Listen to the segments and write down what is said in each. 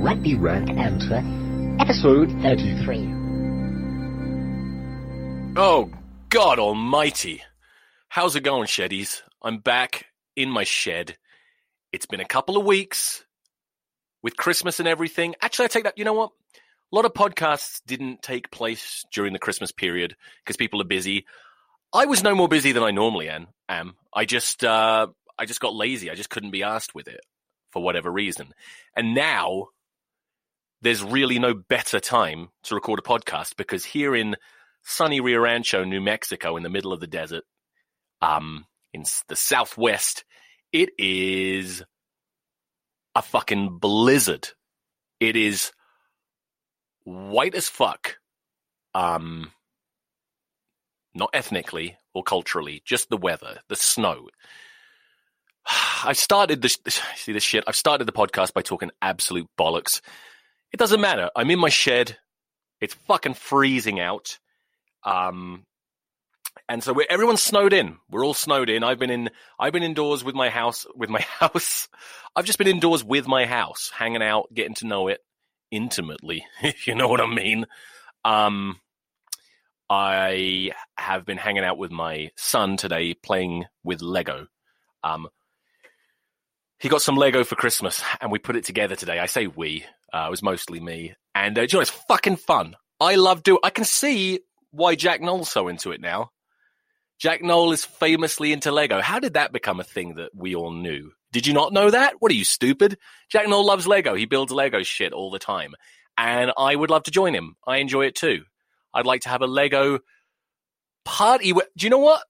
Rugby Ranter Banter, episode 33. Oh, God almighty. How's it going, Sheddies? I'm back in my shed. It's been a couple of weeks with Christmas and everything. Actually, I take that. You know what? A lot of podcasts didn't take place during the Christmas period because people are busy. I was no more busy than I normally am. I just, uh, I just got lazy. I just couldn't be asked with it for whatever reason. And now there's really no better time to record a podcast because here in sunny Rio Rancho, New Mexico, in the middle of the desert, um, in the southwest, it is a fucking blizzard. It is white as fuck. Um, not ethnically or culturally, just the weather, the snow. I started this, see this shit. I've started the podcast by talking absolute bollocks. It doesn't matter. I'm in my shed. It's fucking freezing out. Um, and so everyone's snowed in. We're all snowed in. I've been in, I've been indoors with my house, with my house. I've just been indoors with my house, hanging out, getting to know it intimately, if you know what I mean. Um, I have been hanging out with my son today, playing with Lego. Um, he got some Lego for Christmas, and we put it together today. I say we, uh, it was mostly me, and uh, you know it's fucking fun. I love do. I can see why Jack Nowell's so into it now. Jack Nowell is famously into Lego. How did that become a thing that we all knew? Did you not know that? What are you stupid? Jack Nowell loves Lego. He builds Lego shit all the time, and I would love to join him. I enjoy it too. I'd like to have a Lego party. Do you know what?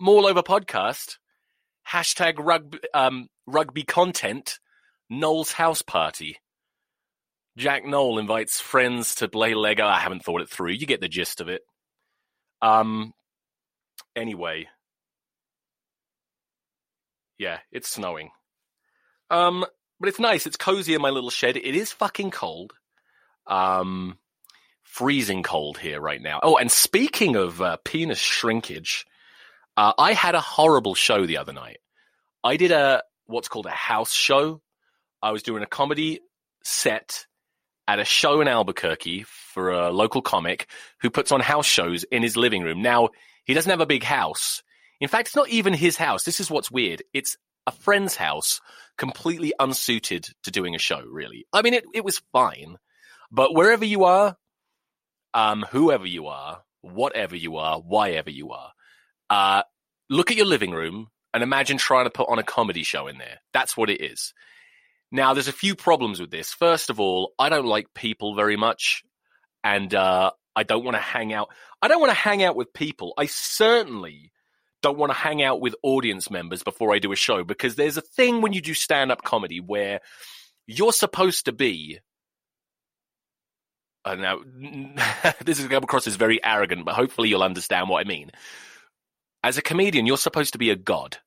More over podcast. Hashtag rugby, um, rugby content. Nowell's house party. Jack Nowell invites friends to play Lego. I haven't thought it through. You get the gist of it. Um. Anyway. Yeah, it's snowing. Um, but it's nice. It's cozy in my little shed. It is fucking cold. Um, freezing cold here right now. Oh, and speaking of uh, penis shrinkage, uh, I had a horrible show the other night. I did a what's called a house show. I was doing a comedy set at a show in Albuquerque for a local comic who puts on house shows in his living room. Now, he doesn't have a big house. In fact, it's not even his house. This is what's weird. It's a friend's house, completely unsuited to doing a show, really. I mean, it, it was fine. But wherever you are, um, whoever you are, whatever you are, why ever you are, uh, look at your living room and imagine trying to put on a comedy show in there. That's what it is. Now, there's a few problems with this. First of all, I don't like people very much, and uh, I don't want to hang out. I don't want to hang out with people. I certainly don't want to hang out with audience members before I do a show because there's a thing when you do stand up comedy where you're supposed to be. Uh, now, this is come across as very arrogant, but hopefully you'll understand what I mean. As a comedian, you're supposed to be a god,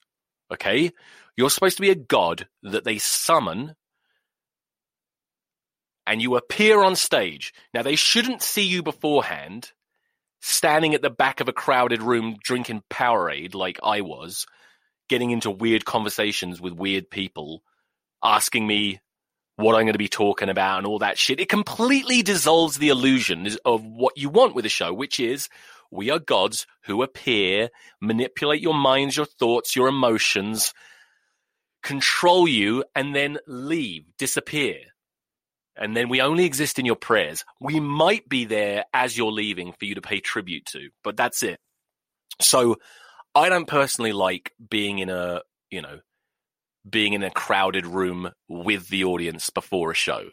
okay? You're supposed to be a god that they summon and you appear on stage. Now, they shouldn't see you beforehand standing at the back of a crowded room drinking Powerade like I was, getting into weird conversations with weird people, asking me what I'm going to be talking about and all that shit. It completely dissolves the illusion of what you want with a show, which is we are gods who appear, manipulate your minds, your thoughts, your emotions, control you, and then leave, disappear. And then we only exist in your prayers. We might be there as you're leaving for you to pay tribute to, but that's it. So I don't personally like being in a, you know, being in a crowded room with the audience before a show.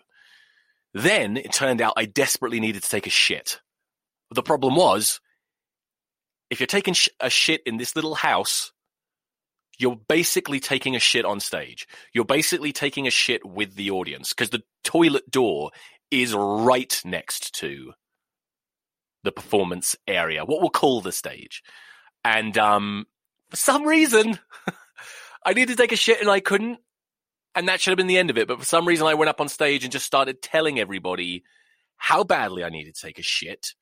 Then it turned out I desperately needed to take a shit. The problem was if you're taking sh- a shit in this little house, you're basically taking a shit on stage. You're basically taking a shit with the audience because the toilet door is right next to the performance area, what we'll call the stage. And um, for some reason, I needed to take a shit and I couldn't. And that should have been the end of it. But for some reason, I went up on stage and just started telling everybody how badly I needed to take a shit,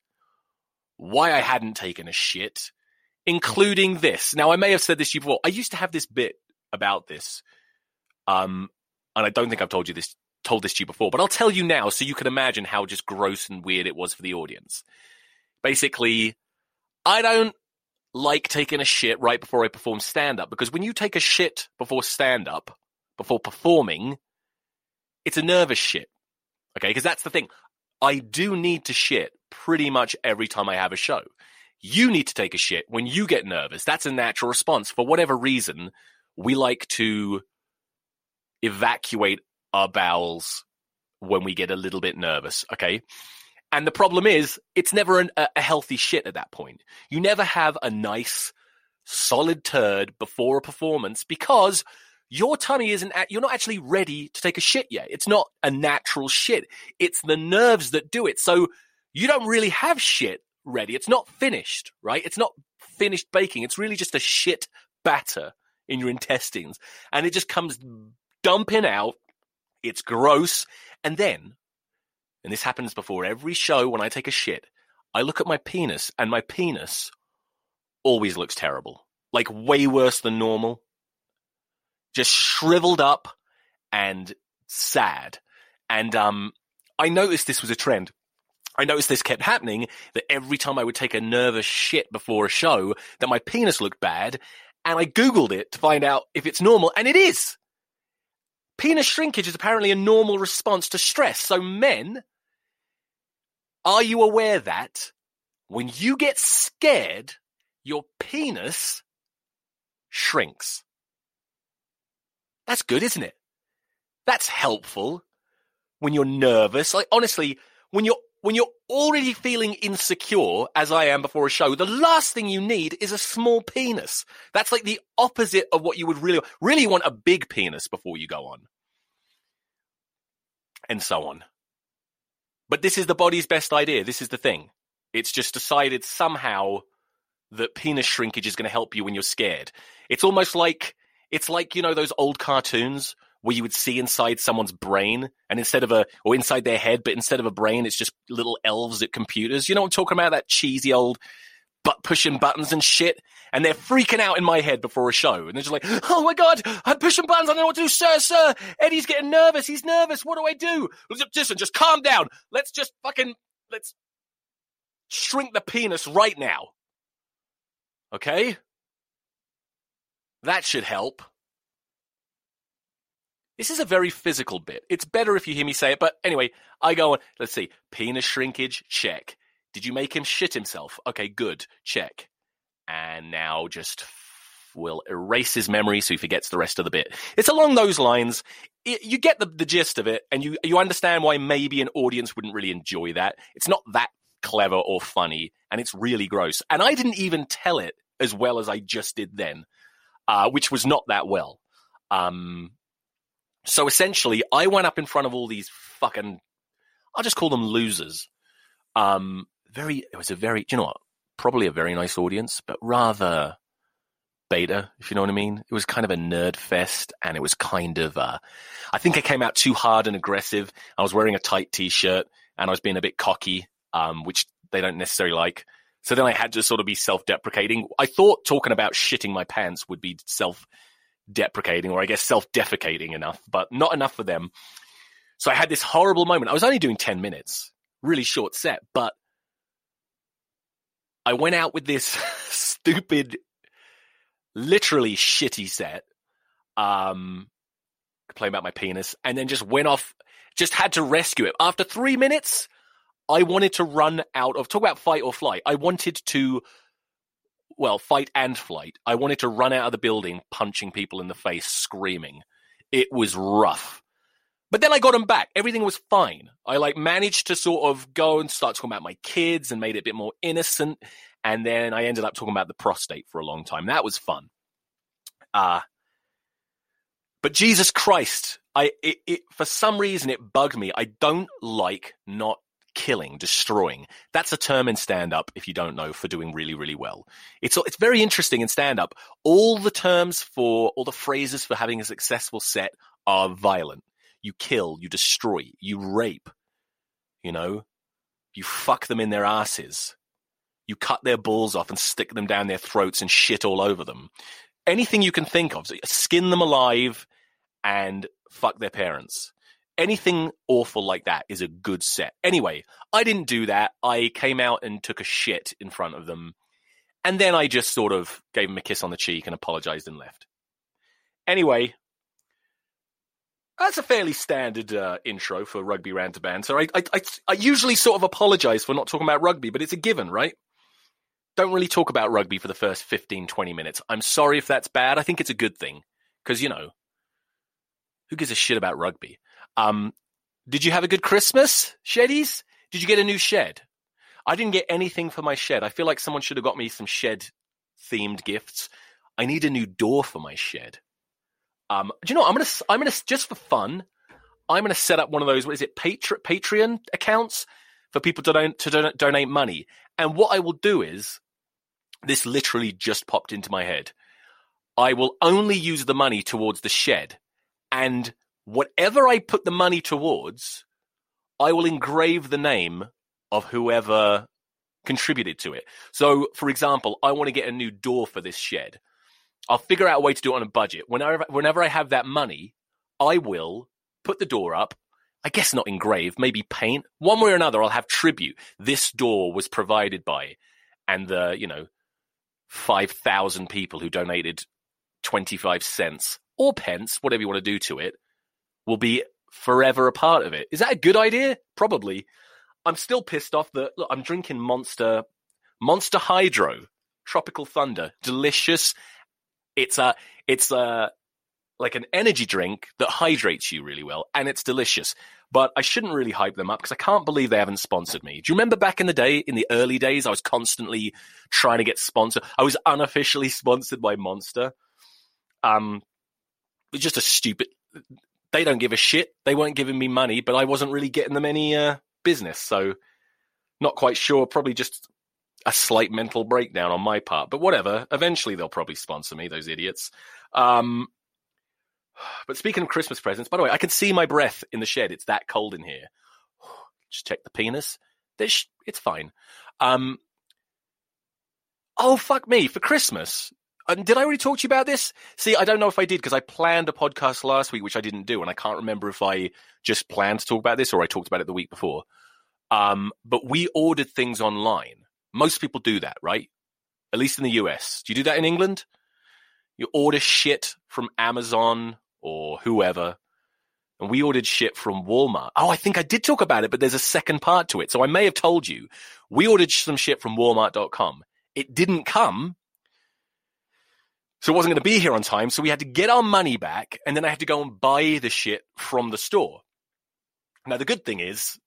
why I hadn't taken a shit, including this. Now, I may have said this to you before. I used to have this bit about this. Um, and I don't think I've told you this, told this to you before, but I'll tell you now so you can imagine how just gross and weird it was for the audience. Basically, I don't like taking a shit right before I perform stand up because when you take a shit before stand up, before performing, it's a nervous shit. Okay, because that's the thing. I do need to shit pretty much every time I have a show. You need to take a shit when you get nervous. That's a natural response. For whatever reason, we like to evacuate our bowels when we get a little bit nervous. Okay. And the problem is, it's never an, a, a healthy shit at that point. You never have a nice, solid turd before a performance because your tummy isn't at, you're not actually ready to take a shit yet. It's not a natural shit. It's the nerves that do it. So you don't really have shit ready. It's not finished, right? It's not finished baking. It's really just a shit batter in your intestines and it just comes dumping out. It's gross. And then, and this happens before every show when I take a shit, I look at my penis and my penis always looks terrible. Like way worse than normal just shriveled up and sad. And um, I noticed this was a trend. I noticed this kept happening that every time I would take a nervous shit before a show, that my penis looked bad. And I Googled it to find out if it's normal, and it is. Penis shrinkage is apparently a normal response to stress. So, men, are you aware that when you get scared, your penis shrinks? That's good, isn't it? That's helpful when you're nervous. Like honestly, when you're when you're already feeling insecure, as I am before a show, the last thing you need is a small penis. That's like the opposite of what you would really really want a big penis before you go on. And so on. But this is the body's best idea. This is the thing. It's just decided somehow that penis shrinkage is going to help you when you're scared. It's almost like it's like, you know, those old cartoons where you would see inside someone's brain and instead of a, or inside their head, but instead of a brain, it's just little elves at computers. You know what I'm talking about? That cheesy old butt pushing buttons and shit. And they're freaking out in my head before a show. And they're just like, oh my God, I'm pushing buttons. I don't know what to do. Sir, sir, Eddie's getting nervous. He's nervous. What do I do? Listen, just calm down. Let's just fucking, let's shrink the penis right now. Okay? That should help. This is a very physical bit. It's better if you hear me say it, but anyway, I go on. Let's see. Penis shrinkage, check. Did you make him shit himself? Okay, good, check. And now just will erase his memory so he forgets the rest of the bit. It's along those lines. It, you get the, the gist of it, and you you understand why maybe an audience wouldn't really enjoy that. It's not that clever or funny, and it's really gross. And I didn't even tell it as well as I just did then uh, which was not that well. Um, so essentially, I went up in front of all these fucking, I'll just call them losers. Um, very, it was a very, you know what? Probably a very nice audience, but rather beta, if you know what I mean. It was kind of a nerd fest, and it was kind of, uh, I think I came out too hard and aggressive. I was wearing a tight t-shirt, and I was being a bit cocky, um, which they don't necessarily like. So then I had to sort of be self deprecating. I thought talking about shitting my pants would be self deprecating or I guess self defecating enough, but not enough for them. So I had this horrible moment. I was only doing 10 minutes, really short set, but I went out with this stupid, literally shitty set, um, playing about my penis, and then just went off, just had to rescue it. After three minutes, I wanted to run out of talk about fight or flight. I wanted to well, fight and flight. I wanted to run out of the building punching people in the face, screaming. It was rough. But then I got them back. Everything was fine. I like managed to sort of go and start talking about my kids and made it a bit more innocent. And then I ended up talking about the prostate for a long time. That was fun. Uh, but Jesus Christ, I it, it, for some reason it bugged me. I don't like not killing, destroying. That's a term in stand up if you don't know for doing really really well. It's it's very interesting in stand up. All the terms for all the phrases for having a successful set are violent. You kill, you destroy, you rape. You know, you fuck them in their asses. You cut their balls off and stick them down their throats and shit all over them. Anything you can think of, skin them alive and fuck their parents. Anything awful like that is a good set. Anyway, I didn't do that. I came out and took a shit in front of them. And then I just sort of gave him a kiss on the cheek and apologized and left. Anyway, that's a fairly standard uh, intro for rugby rant to banter. I, I, I, I usually sort of apologize for not talking about rugby, but it's a given, right? Don't really talk about rugby for the first 15, 20 minutes. I'm sorry if that's bad. I think it's a good thing because, you know, who gives a shit about rugby? Um, did you have a good Christmas, Sheddies? Did you get a new shed? I didn't get anything for my shed. I feel like someone should have got me some shed themed gifts. I need a new door for my shed. Um, do you know? What? I'm gonna I'm gonna just for fun. I'm gonna set up one of those. What is it? Patre- Patreon accounts for people to donate to don- donate money. And what I will do is, this literally just popped into my head. I will only use the money towards the shed, and whatever I put the money towards, I will engrave the name of whoever contributed to it. So, for example, I want to get a new door for this shed. I'll figure out a way to do it on a budget. Whenever whenever I have that money, I will put the door up. I guess not engrave, maybe paint. One way or another, I'll have tribute. This door was provided by, and the you know, five thousand people who donated twenty five cents or pence, whatever you want to do to it, will be forever a part of it. Is that a good idea? Probably. I'm still pissed off that look, I'm drinking Monster Monster Hydro Tropical Thunder, delicious it's a it's a like an energy drink that hydrates you really well, and it's delicious. But I shouldn't really hype them up because I can't believe they haven't sponsored me. Do you remember back in the day, in the early days, I was constantly trying to get sponsored. I was unofficially sponsored by Monster. Um, it's just a stupid. They don't give a shit. They weren't giving me money, but I wasn't really getting them any uh, business. So, not quite sure. Probably just a slight mental breakdown on my part, but whatever. Eventually, they'll probably sponsor me, those idiots. Um, but speaking of Christmas presents, by the way, I can see my breath in the shed. It's that cold in here. Just check the penis. It's fine. Um, oh, fuck me. For Christmas, and did I already talk to you about this? See, I don't know if I did because I planned a podcast last week, which I didn't do, and I can't remember if I just planned to talk about this or I talked about it the week before. Um, but we ordered things online most people do that, right? At least in the US. Do you do that in England? You order shit from Amazon or whoever. And we ordered shit from Walmart. Oh, I think I did talk about it, but there's a second part to it. So I may have told you. We ordered some shit from walmart.com. It didn't come. So it wasn't going to be here on time. So we had to get our money back and then I had to go and buy the shit from the store. Now, the good thing is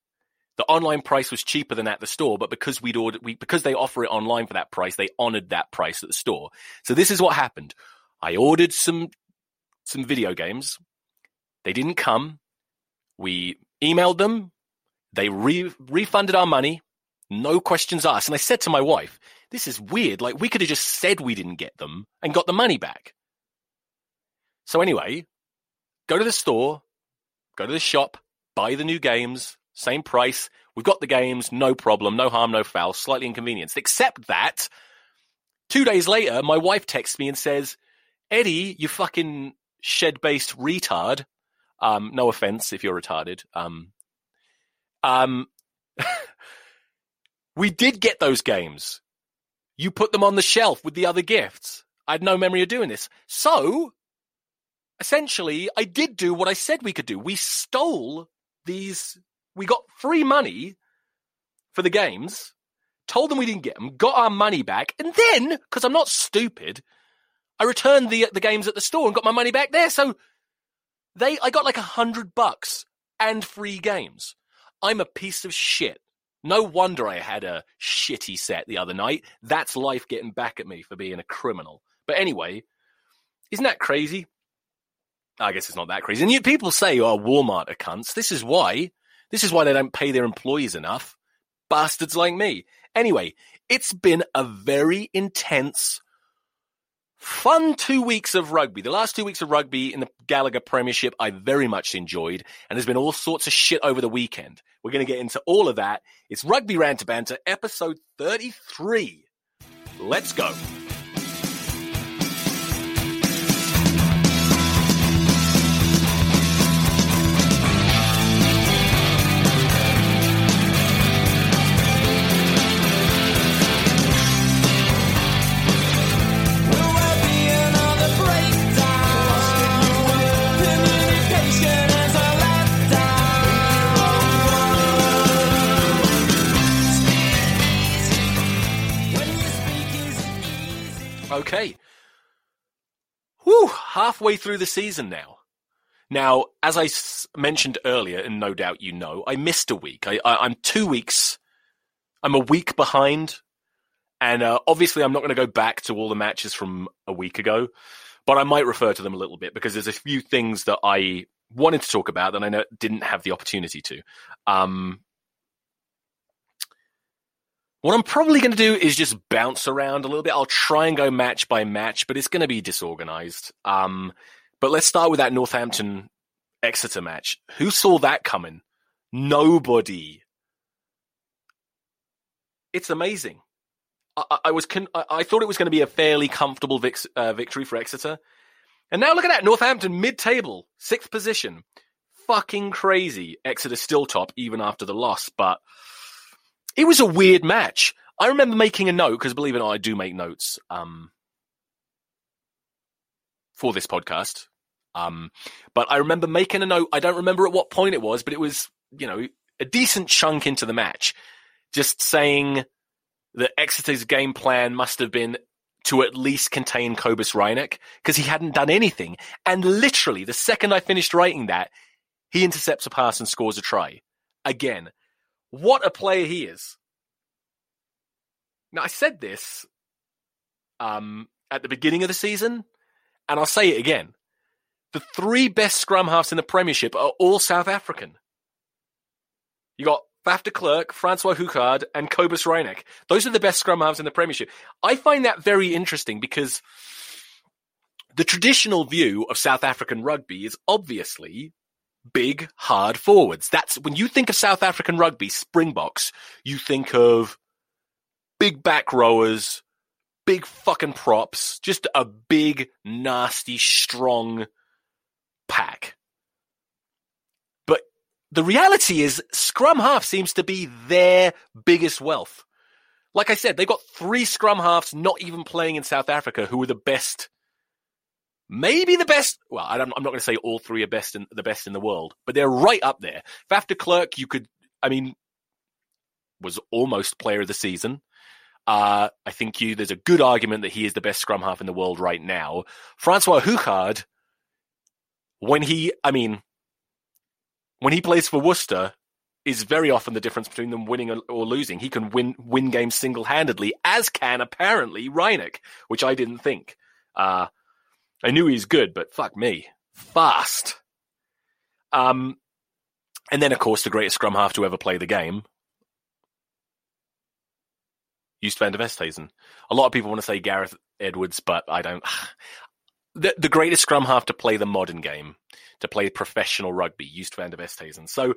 the online price was cheaper than at the store, but because we'd ordered, we, because they offer it online for that price, they honored that price at the store. So this is what happened. I ordered some, some video games. They didn't come. We emailed them. They re- refunded our money. No questions asked. And I said to my wife, this is weird. Like we could have just said we didn't get them and got the money back. So anyway, go to the store, go to the shop, buy the new games, same price. We've got the games, no problem, no harm, no foul, slightly inconvenienced. Except that two days later, my wife texts me and says, Eddie, you fucking shed based retard. Um, no offense if you're retarded. Um, um, we did get those games. You put them on the shelf with the other gifts. I had no memory of doing this. So, essentially, I did do what I said we could do. We stole these we got free money for the games, told them we didn't get them, got our money back, and then, because I'm not stupid, I returned the the games at the store and got my money back there. So they, I got like a hundred bucks and free games. I'm a piece of shit. No wonder I had a shitty set the other night. That's life getting back at me for being a criminal. But anyway, isn't that crazy? I guess it's not that crazy. And you, people say, oh, Walmart are cunts. This is why. This is why they don't pay their employees enough. Bastards like me. Anyway, it's been a very intense, fun two weeks of rugby. The last two weeks of rugby in the Gallagher Premiership, I very much enjoyed. And there's been all sorts of shit over the weekend. We're going to get into all of that. It's Rugby Rant Banter, episode 33. Let's go. Okay. Whew, halfway through the season now. Now, as I s- mentioned earlier, and no doubt you know, I missed a week. I, I'm two weeks. I'm a week behind, and uh, obviously, I'm not going to go back to all the matches from a week ago, but I might refer to them a little bit because there's a few things that I wanted to talk about that I know didn't have the opportunity to. Um, what I'm probably going to do is just bounce around a little bit. I'll try and go match by match, but it's going to be disorganized. Um, but let's start with that Northampton Exeter match. Who saw that coming? Nobody. It's amazing. I, I was con- I thought it was going to be a fairly comfortable vic- uh, victory for Exeter, and now look at that Northampton mid-table, sixth position. Fucking crazy. Exeter still top even after the loss, but it was a weird match. I remember making a note because, believe it or not, I do make notes um, for this podcast. Um, but I remember making a note. I don't remember at what point it was, but it was you know a decent chunk into the match, just saying that Exeter's game plan must have been to at least contain Cobus Reinach because he hadn't done anything. And literally, the second I finished writing that, he intercepts a pass and scores a try. Again, what a player he is. Now, I said this um, at the beginning of the season, and I'll say it again. The three best scrum halves in the Premiership are all South African. You got Faf de Klerk, Francois Hougaard, and Cobus Reinach. Those are the best scrum halves in the Premiership. I find that very interesting because the traditional view of South African rugby is obviously big, hard forwards. That's when you think of South African rugby, Springboks, you think of big back rowers, big fucking props, just a big, nasty, strong pack. But the reality is, scrum half seems to be their biggest wealth. Like I said, they've got three scrum halves not even playing in South Africa who are the best maybe the best. Well, I'm not going to say all three are best in the best in the world, but they're right up there. Faf de Klerk, you could, I mean, was almost player of the season. Uh, I think you, there's a good argument that he is the best scrum half in the world right now. Francois Hougaard, when he, I mean, when he plays for Worcester, is very often the difference between them winning or losing. He can win win games single handedly, as can apparently Reinach, which I didn't think. Uh, I knew he's good, but fuck me, fast. Um, and then of course the greatest scrum half to ever play the game, Joost van der Westhuizen. A lot of people want to say Gareth Edwards, but I don't. The, the greatest scrum half to play the modern game, to play professional rugby, Joost van der Westhuizen. So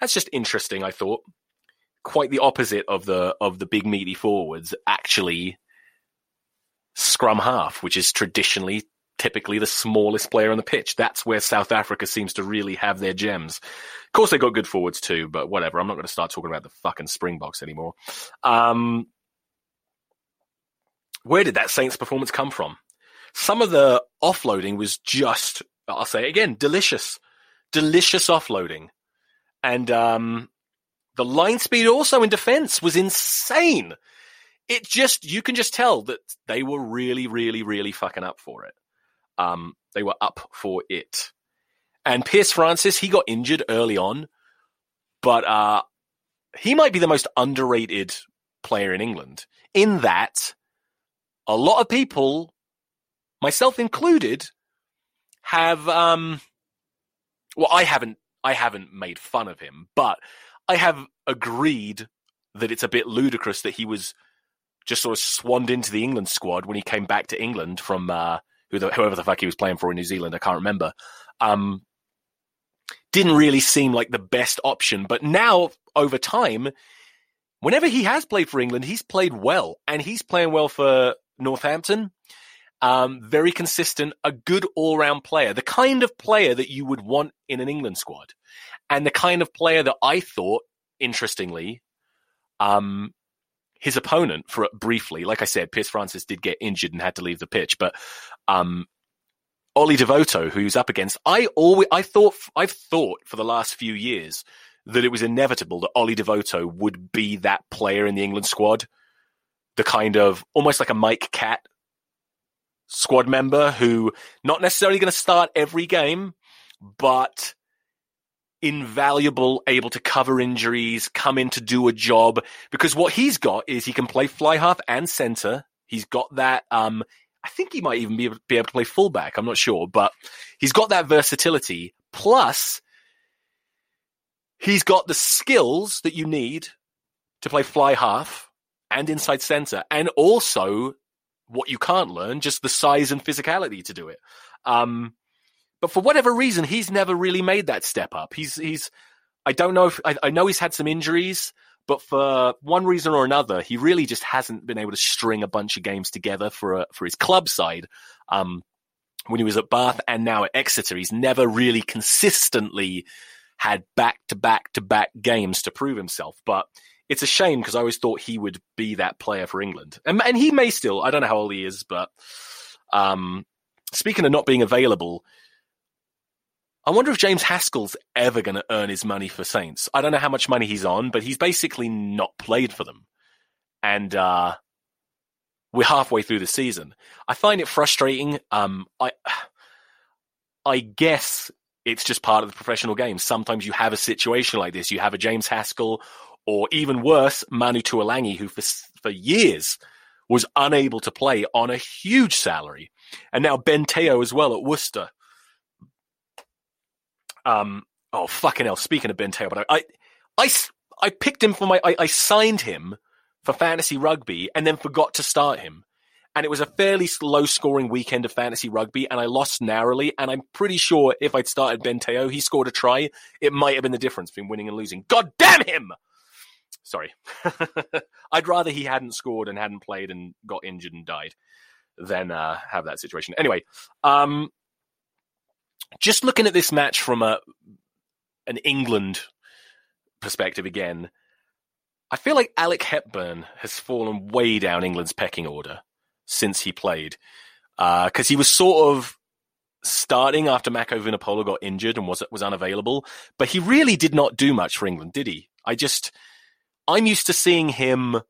that's just interesting. I thought quite the opposite of the of the big meaty forwards. Actually, scrum half, which is traditionally typically the smallest player on the pitch. That's where South Africa seems to really have their gems. Of course, they got good forwards too, but whatever. I'm not going to start talking about the fucking Springboks anymore. Um, where did that Saints performance come from? Some of the offloading was just, I'll say again, delicious. Delicious offloading. And um, the line speed also in defense was insane. It just, you can just tell that they were really, really, really fucking up for it. Um, they were up for it. And Piers Francis, he got injured early on, but uh, he might be the most underrated player in England in that a lot of people, myself included, have um well I haven't I haven't made fun of him, but I have agreed that it's a bit ludicrous that he was just sort of swanned into the England squad when he came back to England from uh, whoever the fuck he was playing for in New Zealand. I can't remember. Um, didn't really seem like the best option, but now over time, whenever he has played for England, he's played well, and he's playing well for Northampton. Um, very consistent, a good all-round player, the kind of player that you would want in an England squad, and the kind of player that I thought, interestingly, um, his opponent for briefly, like I said, Piers Francis did get injured and had to leave the pitch, but um, Ollie Devoto, who's up against, I always, I thought, I've thought for the last few years that it was inevitable that Ollie Devoto would be that player in the England squad, the kind of almost like a Mike Catt squad member who not necessarily going to start every game, but invaluable, able to cover injuries, come in to do a job. Because what he's got is he can play fly half and center. He's got that. Um, I think he might even be, be able to play fullback. I'm not sure, but he's got that versatility. Plus, he's got the skills that you need to play fly half and inside center, and also what you can't learn, just the size and physicality to do it. Um, but for whatever reason, he's never really made that step up. He's he's I don't know if I, I know he's had some injuries, but for one reason or another, he really just hasn't been able to string a bunch of games together for a, for his club side. Um, when he was at Bath and now at Exeter, he's never really consistently had back to back to back games to prove himself. But it's a shame because I always thought he would be that player for England, and, and he may still. I don't know how old he is, but um, speaking of not being available, I wonder if James Haskell's ever going to earn his money for Saints. I don't know how much money he's on, but he's basically not played for them. And uh, we're halfway through the season. I find it frustrating. Um, I, I guess it's just part of the professional game. Sometimes you have a situation like this. You have a James Haskell, or even worse, Manu Tuilagi, who for for years was unable to play on a huge salary, and now Ben Te'o as well at Worcester um, oh fucking hell! Speaking of Ben Te'o, but I, I, I, picked him for my, I, I signed him for fantasy rugby and then forgot to start him. And it was a fairly low scoring weekend of fantasy rugby, and I lost narrowly. And I'm pretty sure if I'd started Ben Te'o, he scored a try, it might have been the difference between winning and losing. God damn him! Sorry. I'd rather he hadn't scored and hadn't played and got injured and died than uh, have that situation. Anyway, um, just looking at this match from a an England perspective again, I feel like Alec Hepburn has fallen way down England's pecking order since he played, because uh, he was sort of starting after Mako Vunipola got injured and was was unavailable, but he really did not do much for England, did he? I just I'm used to seeing him,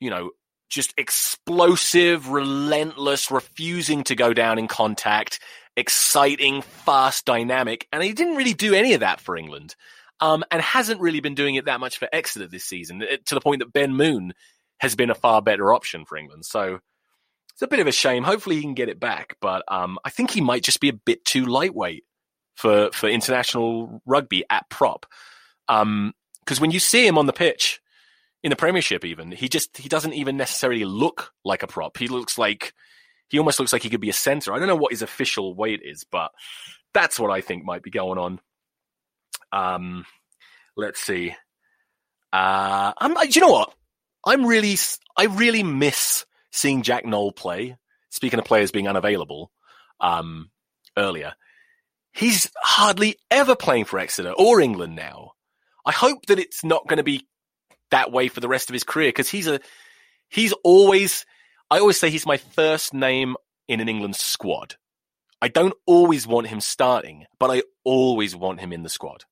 you know, just explosive, relentless, refusing to go down in contact, exciting, fast, dynamic. And he didn't really do any of that for England. Um, and hasn't really been doing it that much for Exeter this season, eh, to the point that Ben Moon has been a far better option for England. So it's a bit of a shame. Hopefully he can get it back, but um, I think he might just be a bit too lightweight for for international rugby at prop. Because um, when you see him on the pitch in the Premiership, even he just he doesn't even necessarily look like a prop. He looks like he almost looks like he could be a center. I don't know what his official weight is, but that's what I think might be going on. Um, let's see. Uh, I'm, you know what? I'm really, I really miss seeing Jack Nowell play. Speaking of players being unavailable, um, earlier, he's hardly ever playing for Exeter or England now. I hope that it's not going to be that way for the rest of his career because he's a, he's always I always say he's my first name in an England squad. I don't always want him starting, but I always want him in the squad.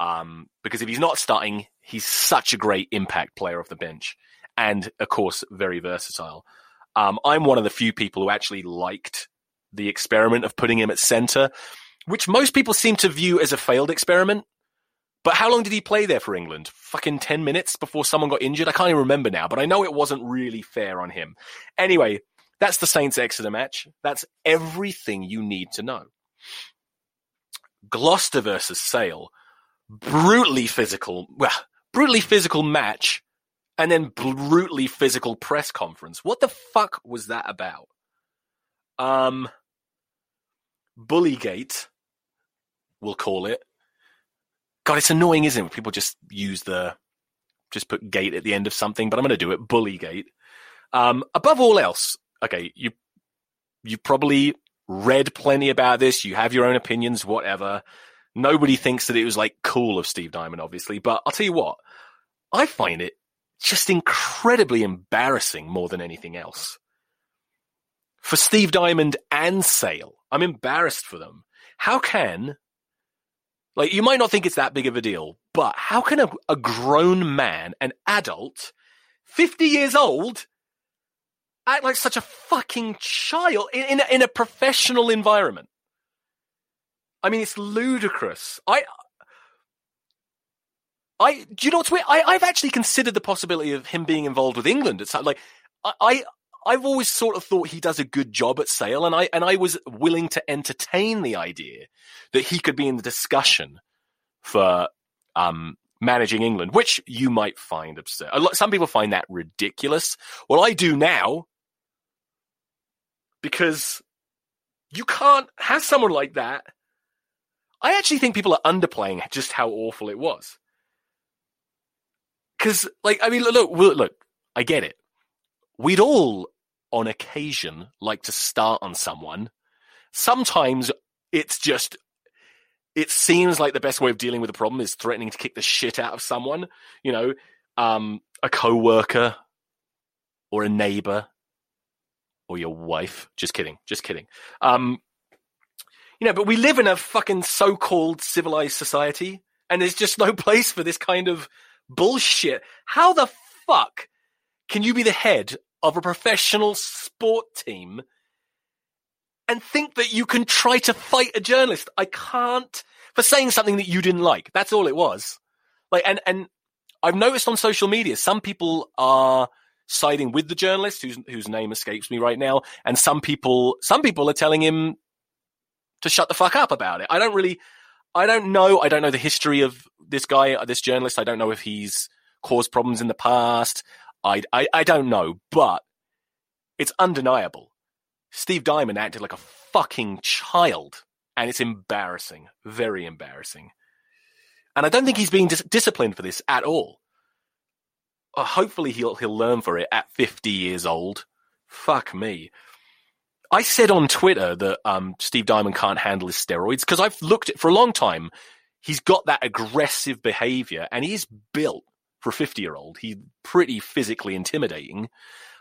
Um, because if he's not starting, he's such a great impact player off the bench, and of course, very versatile. Um, I'm one of the few people who actually liked the experiment of putting him at center, which most people seem to view as a failed experiment. But how long did he play there for England? Fucking 10 minutes before someone got injured? I can't even remember now, but I know it wasn't really fair on him. Anyway, that's the Saints Exeter match. That's everything you need to know. Gloucester versus Sale. Brutally physical, well, brutally physical match and then brutally physical press conference. What the fuck was that about? Um, Bullygate, we'll call it. God, it's annoying, isn't it? People just use the, just put gate at the end of something, but I'm going to do it. Bullygate. Um, above all else, okay, you, you probably read plenty about this. You have your own opinions, whatever. Nobody thinks that it was like cool of Steve Diamond, obviously, but I'll tell you what, I find it just incredibly embarrassing more than anything else. For Steve Diamond and Sale, I'm embarrassed for them. How can, like, you might not think it's that big of a deal, but how can a, a grown man, an adult, 50 years old, act like such a fucking child in, in, a, in a professional environment? I mean, it's ludicrous. I, I, do you know what's weird? I, I've actually considered the possibility of him being involved with England. It's like, I, I, I've always sort of thought he does a good job at Sale, and I, and I was willing to entertain the idea that he could be in the discussion for, um, managing England, which you might find absurd. Some people find that ridiculous. Well, I do now because you can't have someone like that. I actually think people are underplaying just how awful it was. Because, like, I mean, look, look, look, I get it. We'd all, on occasion, like to start on someone. Sometimes it's just, it seems like the best way of dealing with a problem is threatening to kick the shit out of someone. You know, um, a coworker or a neighbor or your wife. Just kidding. Just kidding. Um, you know, but we live in a fucking so-called civilized society and there's just no place for this kind of bullshit. How the fuck can you be the head of a professional sport team and think that you can try to fight a journalist? I can't for saying something that you didn't like. That's all it was. Like, and, and I've noticed on social media, some people are siding with the journalist whose, whose name escapes me right now. And some people, some people are telling him to shut the fuck up about it. I don't really, I don't know. I don't know the history of this guy, this journalist. I don't know if he's caused problems in the past. I, I, I don't know, but it's undeniable. Steve Diamond acted like a fucking child, and it's embarrassing, very embarrassing. And I don't think he's being dis- disciplined for this at all. Uh, hopefully, he'll he'll learn for it at fifty years old. Fuck me. I said on Twitter that um, Steve Diamond can't handle his steroids because I've looked at for a long time. He's got that aggressive behavior, and he's built for a fifty-year-old. He's pretty physically intimidating.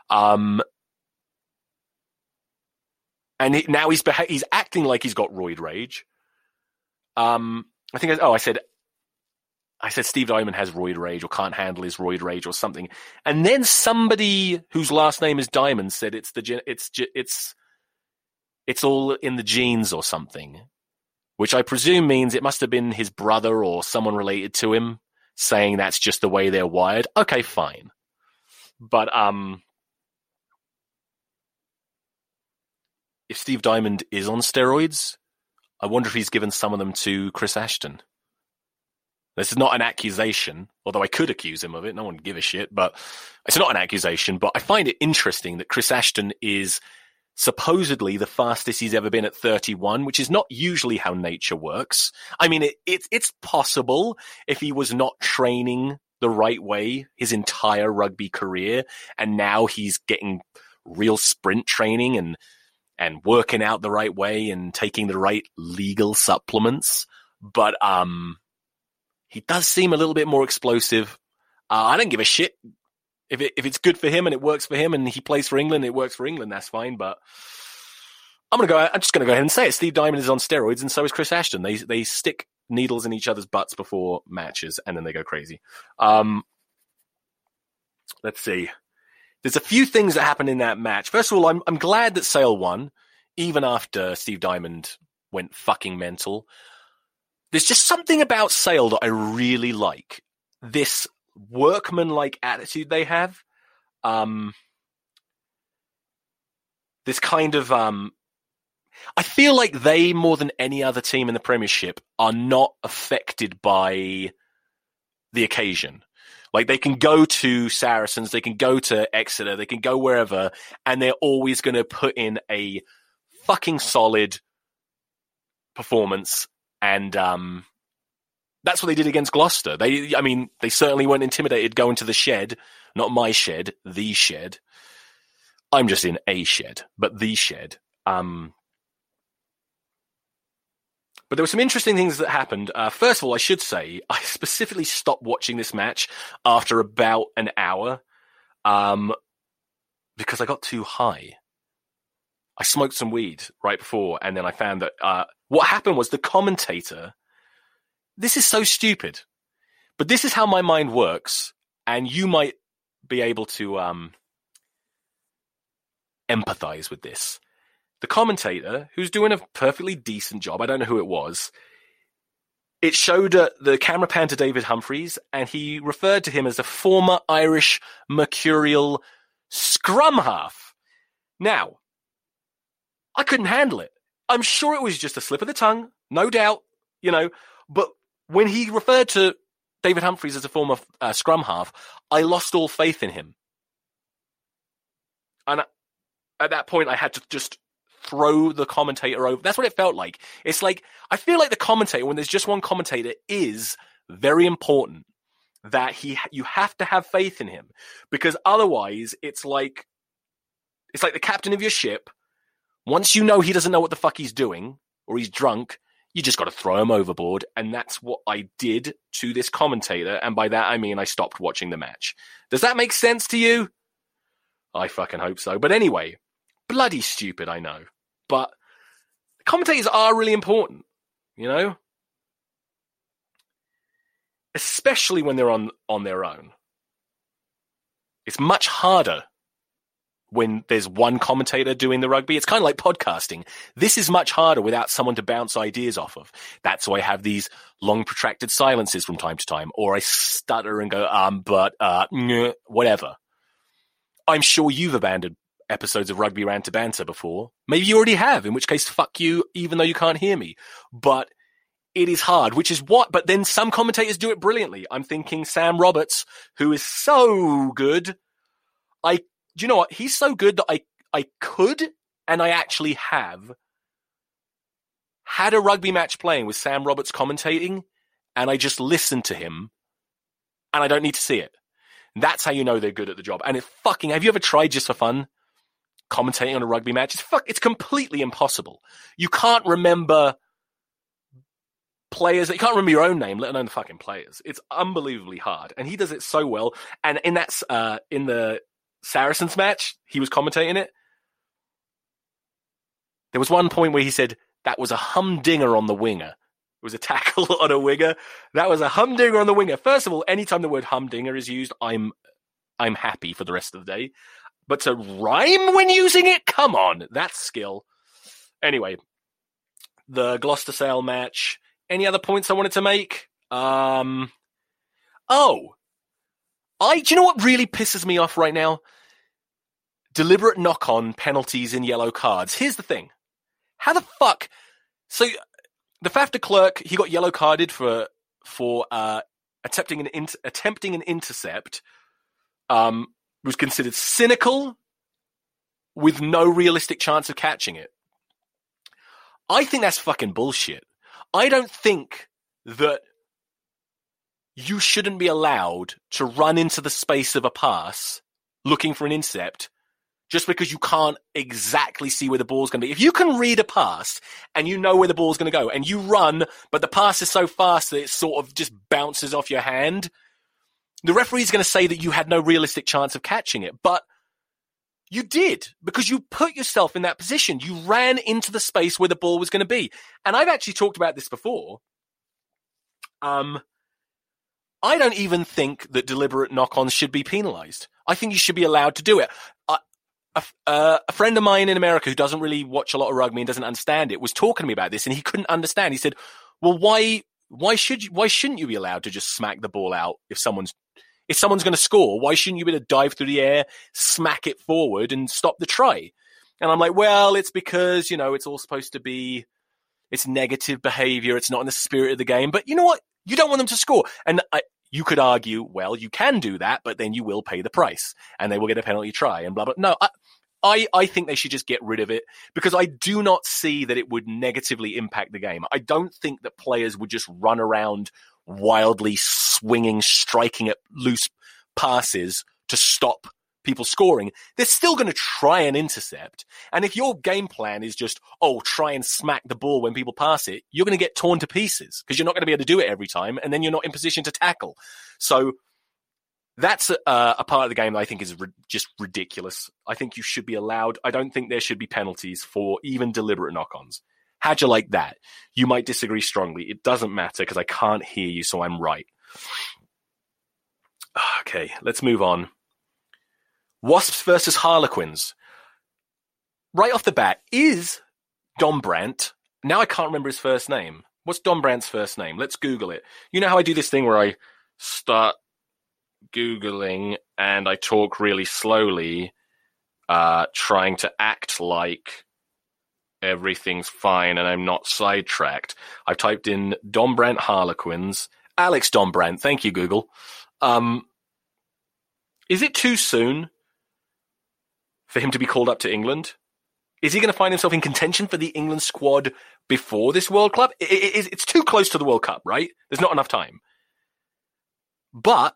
Um, and he, now he's beha- he's acting like he's got roid rage. Um, I think. I, oh, I said I said Steve Diamond has roid rage or can't handle his roid rage or something. And then somebody whose last name is Diamond said it's the it's it's it's all in the genes or something, which I presume means it must have been his brother or someone related to him saying that's just the way they're wired. Okay, fine. But um if Steve Diamond is on steroids, I wonder if he's given some of them to Chris Ashton. This is not an accusation, although I could accuse him of it. No one would give a shit, but it's not an accusation. But I find it interesting that Chris Ashton is supposedly the fastest he's ever been at 31, which is not usually how nature works. I mean, it, it, it's possible if he was not training the right way his entire rugby career, and now he's getting real sprint training and and working out the right way and taking the right legal supplements. But um, he does seem a little bit more explosive. Uh, I don't give a shit if it, if it's good for him and it works for him and he plays for England, it works for England. That's fine. But I'm gonna go. I'm just gonna go ahead and say it. Steve Diamond is on steroids, and so is Chris Ashton. They they stick needles in each other's butts before matches, and then they go crazy. Um, let's see. There's a few things that happen in that match. First of all, I'm I'm glad that Sale won, even after Steve Diamond went fucking mental. there's just something about Sale that I really like. This workman-like attitude they have. Um, this kind of um, I feel like they more than any other team in the Premiership are not affected by the occasion. Like they can go to Saracens, they can go to Exeter, they can go wherever, and they're always going to put in a fucking solid performance. And um, that's what they did against Gloucester. They, I mean, they certainly weren't intimidated going to the shed, not my shed, the shed. I'm just in a shed, but the shed. Um, but there were some interesting things that happened. Uh, first of all, I should say I specifically stopped watching this match after about an hour um, because I got too high. I smoked some weed right before, and then I found that uh, what happened was the commentator. This is so stupid, but this is how my mind works, and you might be able to um, empathize with this the commentator, who's doing a perfectly decent job, I don't know who it was, it showed uh, the camera pan to David Humphreys, and he referred to him as a former Irish mercurial scrum half. Now, I couldn't handle it. I'm sure it was just a slip of the tongue, no doubt, you know, but when he referred to David Humphreys as a former uh, scrum half, I lost all faith in him. And at that point, I had to just throw the commentator over. That's what it felt like. It's like, I feel like the commentator, when there's just one commentator, is very important that he, you have to have faith in him because otherwise it's like, it's like the captain of your ship. Once you know he doesn't know what the fuck he's doing or he's drunk, you just got to throw him overboard. And that's what I did to this commentator. And by that, I mean I stopped watching the match. Does that make sense to you? I fucking hope so. But anyway, bloody stupid, I know but commentators are really important, you know? Especially when they're on, on their own. It's much harder when there's one commentator doing the rugby. It's kind of like podcasting. This is much harder without someone to bounce ideas off of. That's why I have these long protracted silences from time to time, or I stutter and go, um, but, uh, whatever. I'm sure you've abandoned episodes of Rugby Ranter Banter before. Maybe you already have, in which case, fuck you, even though you can't hear me. But it is hard, which is what, but then some commentators do it brilliantly. I'm thinking Sam Roberts, who is so good. I, do you know what? He's so good that I, I could, and I actually have had a rugby match playing with Sam Roberts commentating, and I just listened to him, and I don't need to see it. That's how you know they're good at the job. And it's fucking, have you ever tried just for fun commentating on a rugby match. It's fuck, it's completely impossible. You can't remember players. You can't remember your own name, let alone the fucking players. It's unbelievably hard, and he does it so well. And in that, uh, in the Saracens match, he was commentating it. There was one point where he said that was a humdinger on the winger. It was a tackle on a winger. That was a humdinger on the winger. First of all, anytime the word humdinger is used, I'm I'm happy for the rest of the day. But to rhyme when using it? Come on, that's skill. Anyway, the Gloucester Sale match. Any other points I wanted to make? Um, oh, I. Do you know what really pisses me off right now? Deliberate knock on penalties and yellow cards. Here's the thing: how the fuck? So Faf de Klerk, he got yellow carded for for uh, attempting an in- attempting an intercept. Um, was considered cynical with no realistic chance of catching it. I think that's fucking bullshit. I don't think that you shouldn't be allowed to run into the space of a pass looking for an intercept just because you can't exactly see where the ball's going to be. If you can read a pass and you know where the ball's going to go and you run, but the pass is so fast that it sort of just bounces off your hand, the referee is going to say that you had no realistic chance of catching it, but you did because you put yourself in that position. You ran into the space where the ball was going to be. And I've actually talked about this before. Um, I don't even think that deliberate knock-ons should be penalized. I think you should be allowed to do it. Uh, a, uh, a, friend of mine in America who doesn't really watch a lot of rugby and doesn't understand it was talking to me about this, and he couldn't understand. He said, "Well, why Why should you, why shouldn't you be allowed to just smack the ball out if someone's if someone's going to score? Why shouldn't you be able to dive through the air, smack it forward, and stop the try? And I'm like, well, it's because you know it's all supposed to be it's negative behavior. It's not in the spirit of the game. But you know what? You don't want them to score. And I, you could argue, well, you can do that, but then you will pay the price and they will get a penalty try and blah, blah. No, I, I, I think they should just get rid of it because I do not see that it would negatively impact the game. I don't think that players would just run around wildly swinging, striking at loose passes to stop people scoring, they're still going to try and intercept. And if your game plan is just, oh, try and smack the ball when people pass it, you're going to get torn to pieces because you're not going to be able to do it every time. And then you're not in position to tackle. So that's a, a part of the game that I think is re- just ridiculous. I think you should be allowed. I don't think there should be penalties for even deliberate knock ons. How'd you like that? You might disagree strongly. It doesn't matter because I can't hear you, so I'm right. Okay, let's move on. Wasps versus Harlequins. Right off the bat, is Dombrandt, now I can't remember his first name. What's Dombrandt's first name? Let's Google it. You know how I do this thing where I start Googling and I talk really slowly, uh, trying to act like everything's fine and I'm not sidetracked. I've typed in Dombrandt Harlequins. Alex Dombrandt, thank you, Google. Um, is it too soon for him to be called up to England? Is he going to find himself in contention for the England squad before this World Cup? It's too close to the World Cup, right? There's not enough time. But,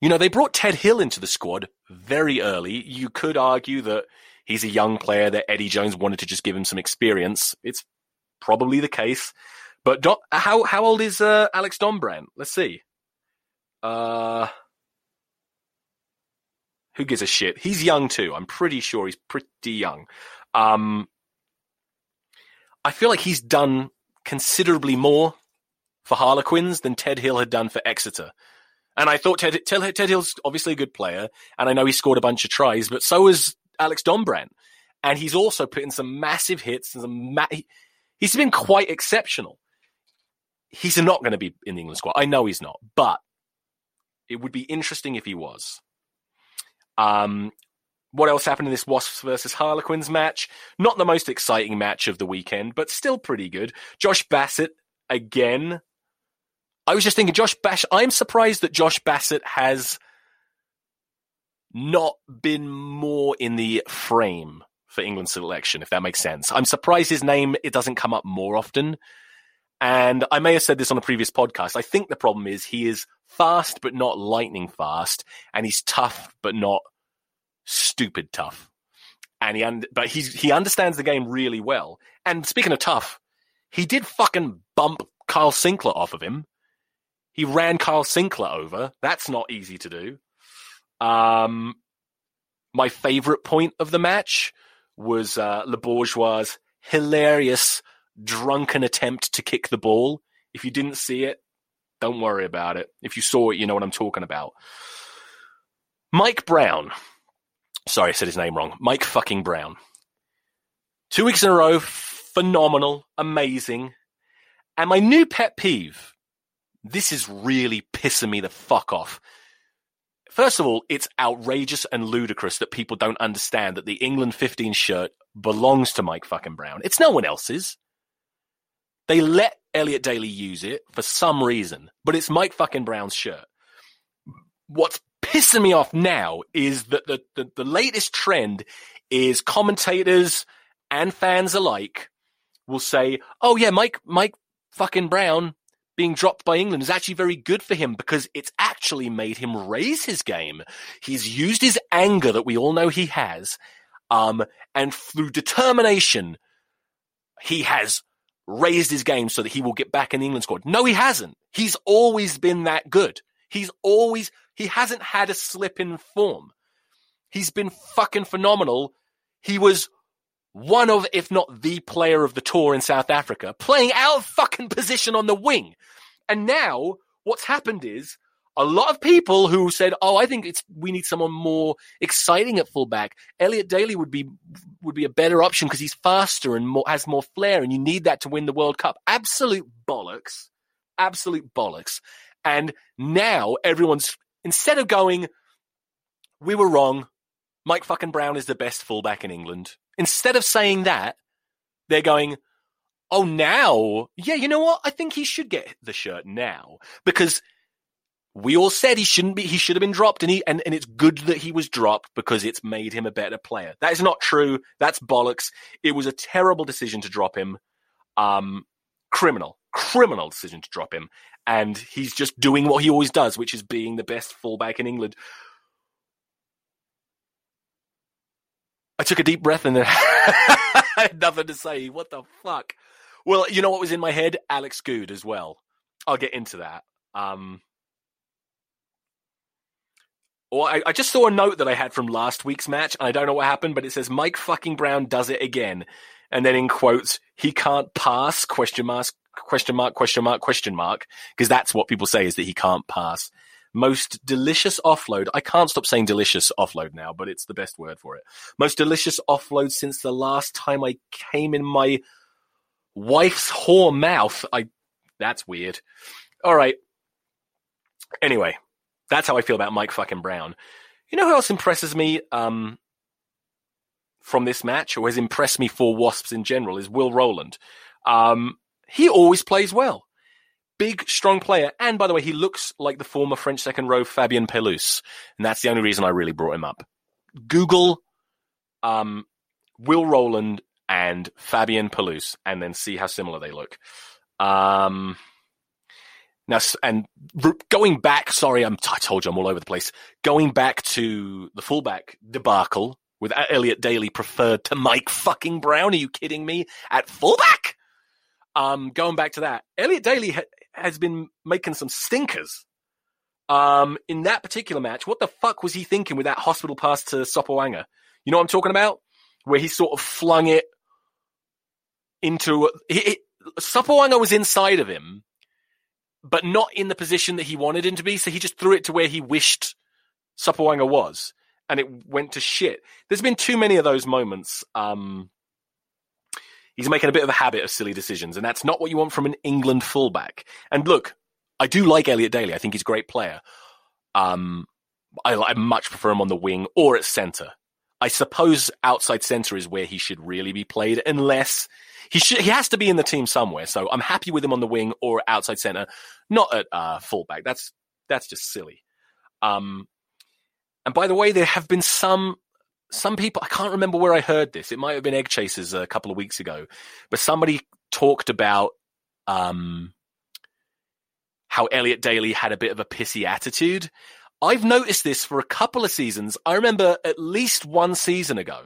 you know, they brought Ted Hill into the squad very early. You could argue that he's a young player that Eddie Jones wanted to just give him some experience. It's probably the case. But how how old is uh, Alex Dombrandt? Let's see. Uh, who gives a shit? He's young too. I'm pretty sure he's pretty young. Um, I feel like he's done considerably more for Harlequins than Ted Hill had done for Exeter. And I thought Ted, Ted, Ted Hill's obviously a good player, and I know he scored a bunch of tries, but so has Alex Dombrandt. And he's also put in some massive hits and some ma- he's been quite exceptional. He's not going to be in the England squad. I know he's not, but it would be interesting if he was. Um, what else happened in this Wasps versus Harlequins match? Not the most exciting match of the weekend, but still pretty good. Josh Bassett again. I was just thinking, Josh Bassett. I'm surprised that Josh Bassett has not been more in the frame for England selection, if that makes sense. I'm surprised his name it doesn't come up more often. And I may have said this on a previous podcast. I think the problem is he is fast but not lightning fast, and he's tough but not stupid tough. And he un- but he's he understands the game really well. And speaking of tough, he did fucking bump Kyle Sinckler off of him. He ran Kyle Sinckler over. That's not easy to do. Um, my favorite point of the match was uh, Le Bourgeois' hilarious drunken attempt to kick the ball. If you didn't see it, don't worry about it. If you saw it, you know what I'm talking about. Mike Brown. Sorry, I said his name wrong. Mike fucking Brown. Two weeks in a row, phenomenal, amazing. And my new pet peeve this is really pissing me the fuck off. First of all, it's outrageous and ludicrous that people don't understand that the England 15 shirt belongs to Mike fucking Brown. It's no one else's. They let Elliot Daly use it for some reason, but it's Mike fucking Brown's shirt. What's pissing me off now is that the, the, the latest trend is commentators and fans alike will say, "Oh yeah, Mike Mike fucking Brown being dropped by England is actually very good for him because it's actually made him raise his game. He's used his anger that we all know he has, um, and through determination, he has raised his game so that he will get back in the England squad. No, he hasn't. He's always been that good. He's always, he hasn't had a slip in form. He's been fucking phenomenal. He was one of, if not the player of the tour in South Africa, playing out fucking position on the wing. And now what's happened is a lot of people who said, "Oh, I think it's we need someone more exciting at fullback." Elliot Daly would be would be a better option because he's faster and more, has more flair, and you need that to win the World Cup. Absolute bollocks! absolute bollocks. And now everyone's, instead of going, we were wrong, Mike fucking Brown is the best fullback in England. Instead of saying that, they're going, oh, now, yeah, you know what? I think he should get the shirt now because we all said he shouldn't be, he should have been dropped and he, and, and it's good that he was dropped because it's made him a better player. That is not true. That's bollocks. It was a terrible decision to drop him. Um, criminal, criminal decision to drop him. And he's just doing what he always does, which is being the best fullback in England. I took a deep breath and then I had nothing to say. What the fuck? Well, you know what was in my head? Alex Goode as well. I'll get into that. Um, or I, I, just saw a note that I had from last week's match, I don't know what happened, but it says Mike fucking Brown does it again, and then in quotes, he can't pass question mark question mark question mark question mark because that's what people say is that he can't pass. Most delicious offload. I can't stop saying delicious offload now, but it's the best word for it. Most delicious offload since the last time I came in my wife's whore mouth. I. That's weird. All right. Anyway, that's how I feel about Mike fucking Brown. You know who else impresses me um, from this match, or has impressed me for Wasps in general, is Will Rowland. Um, he always plays well. Big, strong player. And by the way, he looks like the former French second row Fabien Pelous. And that's the only reason I really brought him up. Google um, Will Rowland and Fabien Pelous and then see how similar they look. Um, now, and going back, sorry, I'm, I told you I'm all over the place. Going back to the fullback debacle with Elliot Daly preferred to Mike fucking Brown. Are you kidding me? At fullback? Um, going back to that, Elliot Daly has been making some stinkers. Um, in that particular match, what the fuck was he thinking with that hospital pass to Sopoaga? You know what I'm talking about? Where he sort of flung it into, he, he, Sopoaga was inside of him but not in the position that he wanted him to be. So he just threw it to where he wished Sopoaga was, and it went to shit. There's been too many of those moments. Um, he's making a bit of a habit of silly decisions, and that's not what you want from an England fullback. And look, I do like Elliot Daly. I think he's a great player. Um, I, I much prefer him on the wing or at centre. I suppose outside centre is where he should really be played, unless he should, he has to be in the team somewhere. So I'm happy with him on the wing or outside center, not at uh, fullback. That's that's just silly. Um, and by the way, there have been some some people. I can't remember where I heard this. It might have been Egg Chasers a couple of weeks ago, but somebody talked about um, how Elliot Daly had a bit of a pissy attitude. I've noticed this for a couple of seasons. I remember at least one season ago,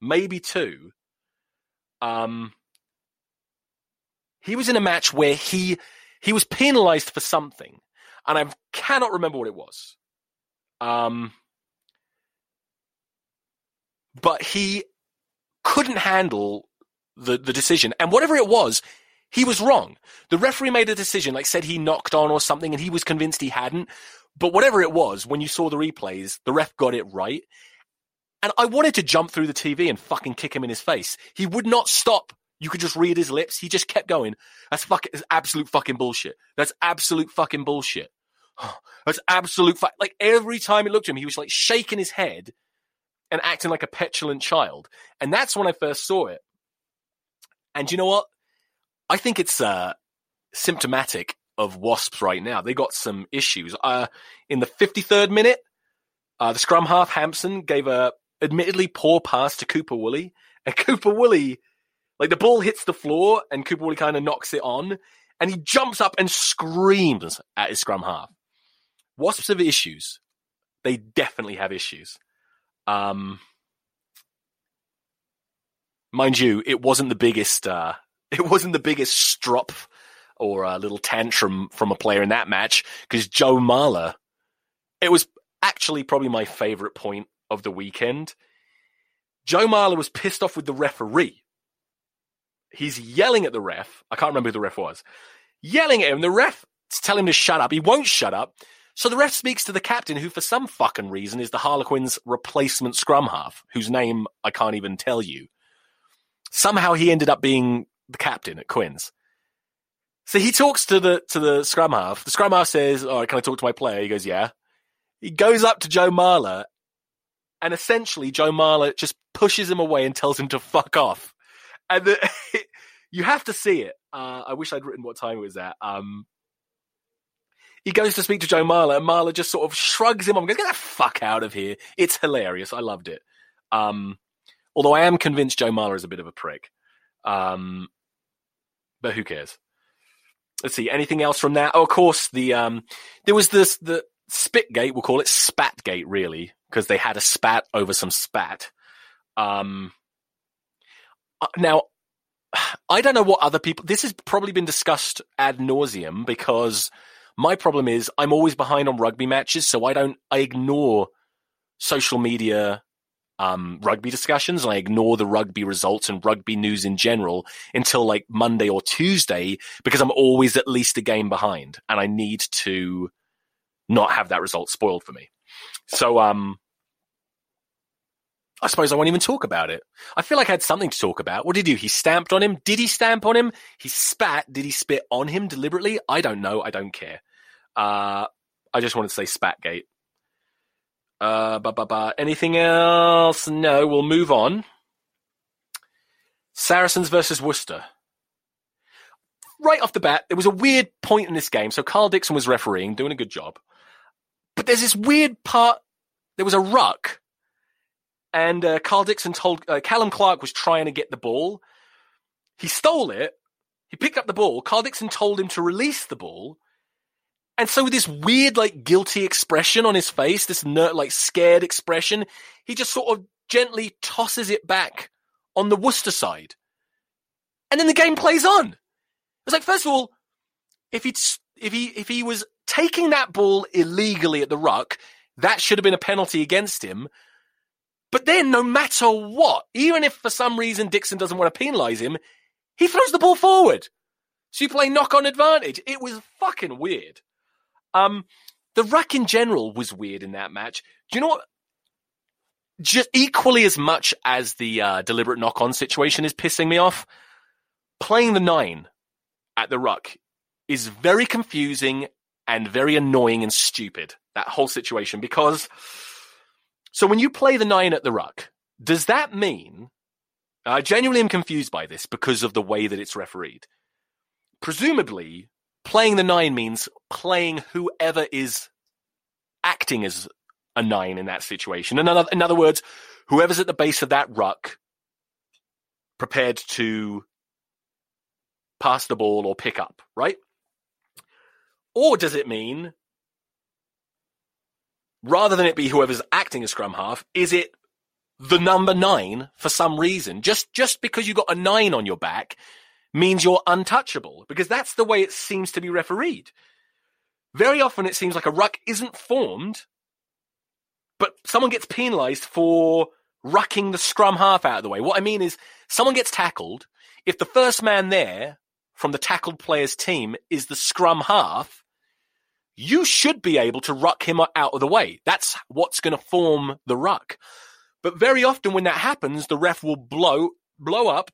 maybe two. Um, he was in a match where he he was penalized for something, and I cannot remember what it was. Um, but he couldn't handle the the decision, and whatever it was, he was wrong. The referee made a decision, like said he knocked on or something, and he was convinced he hadn't. But whatever it was, when you saw the replays, the ref got it right. And I wanted to jump through the TV and fucking kick him in his face. He would not stop you could just read his lips. He just kept going. That's fucking, that's absolute fucking bullshit. That's absolute fucking bullshit. That's absolute like every time he looked at him, he was like shaking his head and acting like a petulant child. And that's when I first saw it. And you know what? I think it's uh, symptomatic of Wasps right now. They got some issues. Uh, in the 53rd minute, uh, the scrum half Hampson gave a admittedly poor pass to Cooper Woolley, and Cooper Woolley like the ball hits the floor and Cooper Woolley kind of knocks it on and he jumps up and screams at his scrum half. Wasps have issues. They definitely have issues. Um, mind you, it wasn't the biggest, uh, it wasn't the biggest strop or a little tantrum from a player in that match because Joe Marler, it was actually probably my favorite point of the weekend. Joe Marler was pissed off with the referee He's yelling at the ref. I can't remember who the ref was. Yelling at him. The ref tell him to shut up. He won't shut up. So the ref speaks to the captain, who for some fucking reason is the Harlequins' replacement scrum half, whose name I can't even tell you. Somehow he ended up being the captain at Quins. So he talks to the to the scrum half. The scrum half says, "All right, can I talk to my player?" He goes, "Yeah." He goes up to Joe Marler, and essentially Joe Marler just pushes him away and tells him to fuck off. And the, you have to see it. Uh, I wish I'd written what time it was at. Um, he goes to speak to Joe Marler, and Marler just sort of shrugs him off and goes, "Get the fuck out of here!" It's hilarious. I loved it. Um, although I am convinced Joe Marler is a bit of a prick. Um, but who cares? Let's see. Anything else from that? Oh, of course, the um, there was this the Spitgate. We'll call it Spatgate, really, because they had a spat over some spat. Um, uh, now, I don't know what other people. This has probably been discussed ad nauseum because my problem is I'm always behind on rugby matches, so I don't. I ignore social media um, rugby discussions and I ignore the rugby results and rugby news in general until like Monday or Tuesday because I'm always at least a game behind and I need to not have that result spoiled for me. So, um, I suppose I won't even talk about it. I feel like I had something to talk about. What did he do? He stamped on him. Did he stamp on him? He spat. Did he spit on him deliberately? I don't know. I don't care. Uh, I just wanted to say Spatgate. Uh, ba, ba, ba. Anything else? No, we'll move on. Saracens versus Worcester. Right off the bat, there was a weird point in this game. So Karl Dickson was refereeing, doing a good job. But there's this weird part. There was a ruck, and uh, Karl Dickson told uh, Calum Clark was trying to get the ball. He stole it. He picked up the ball. Karl Dickson told him to release the ball. And so with this weird, like, guilty expression on his face, this like scared expression, he just sort of gently tosses it back on the Worcester side. And then the game plays on. It's like, first of all, if he if he if he was taking that ball illegally at the ruck, that should have been a penalty against him. But then, no matter what, even if for some reason Dickson doesn't want to penalise him, he throws the ball forward. So you play knock on advantage. It was fucking weird. Um, the ruck in general was weird in that match. Do you know what? Just equally as much as the uh, deliberate knock on situation is pissing me off, playing the nine at the ruck is very confusing and very annoying and stupid. That whole situation because so when you play the nine at the ruck, does that mean? I genuinely am confused by this because of the way that it's refereed. Presumably, playing the nine means playing whoever is acting as a nine in that situation. In other, in other words, whoever's at the base of that ruck prepared to pass the ball or pick up, right? Or does it mean rather than it be whoever's acting as scrum half, is it the number nine for some reason? Just just because you got a nine on your back means you're untouchable because that's the way it seems to be refereed. Very often it seems like a ruck isn't formed, but someone gets penalized for rucking the scrum half out of the way. What I mean is someone gets tackled. If the first man there from the tackled player's team is the scrum half, you should be able to ruck him out of the way. That's what's going to form the ruck. But very often when that happens, the ref will blow blow up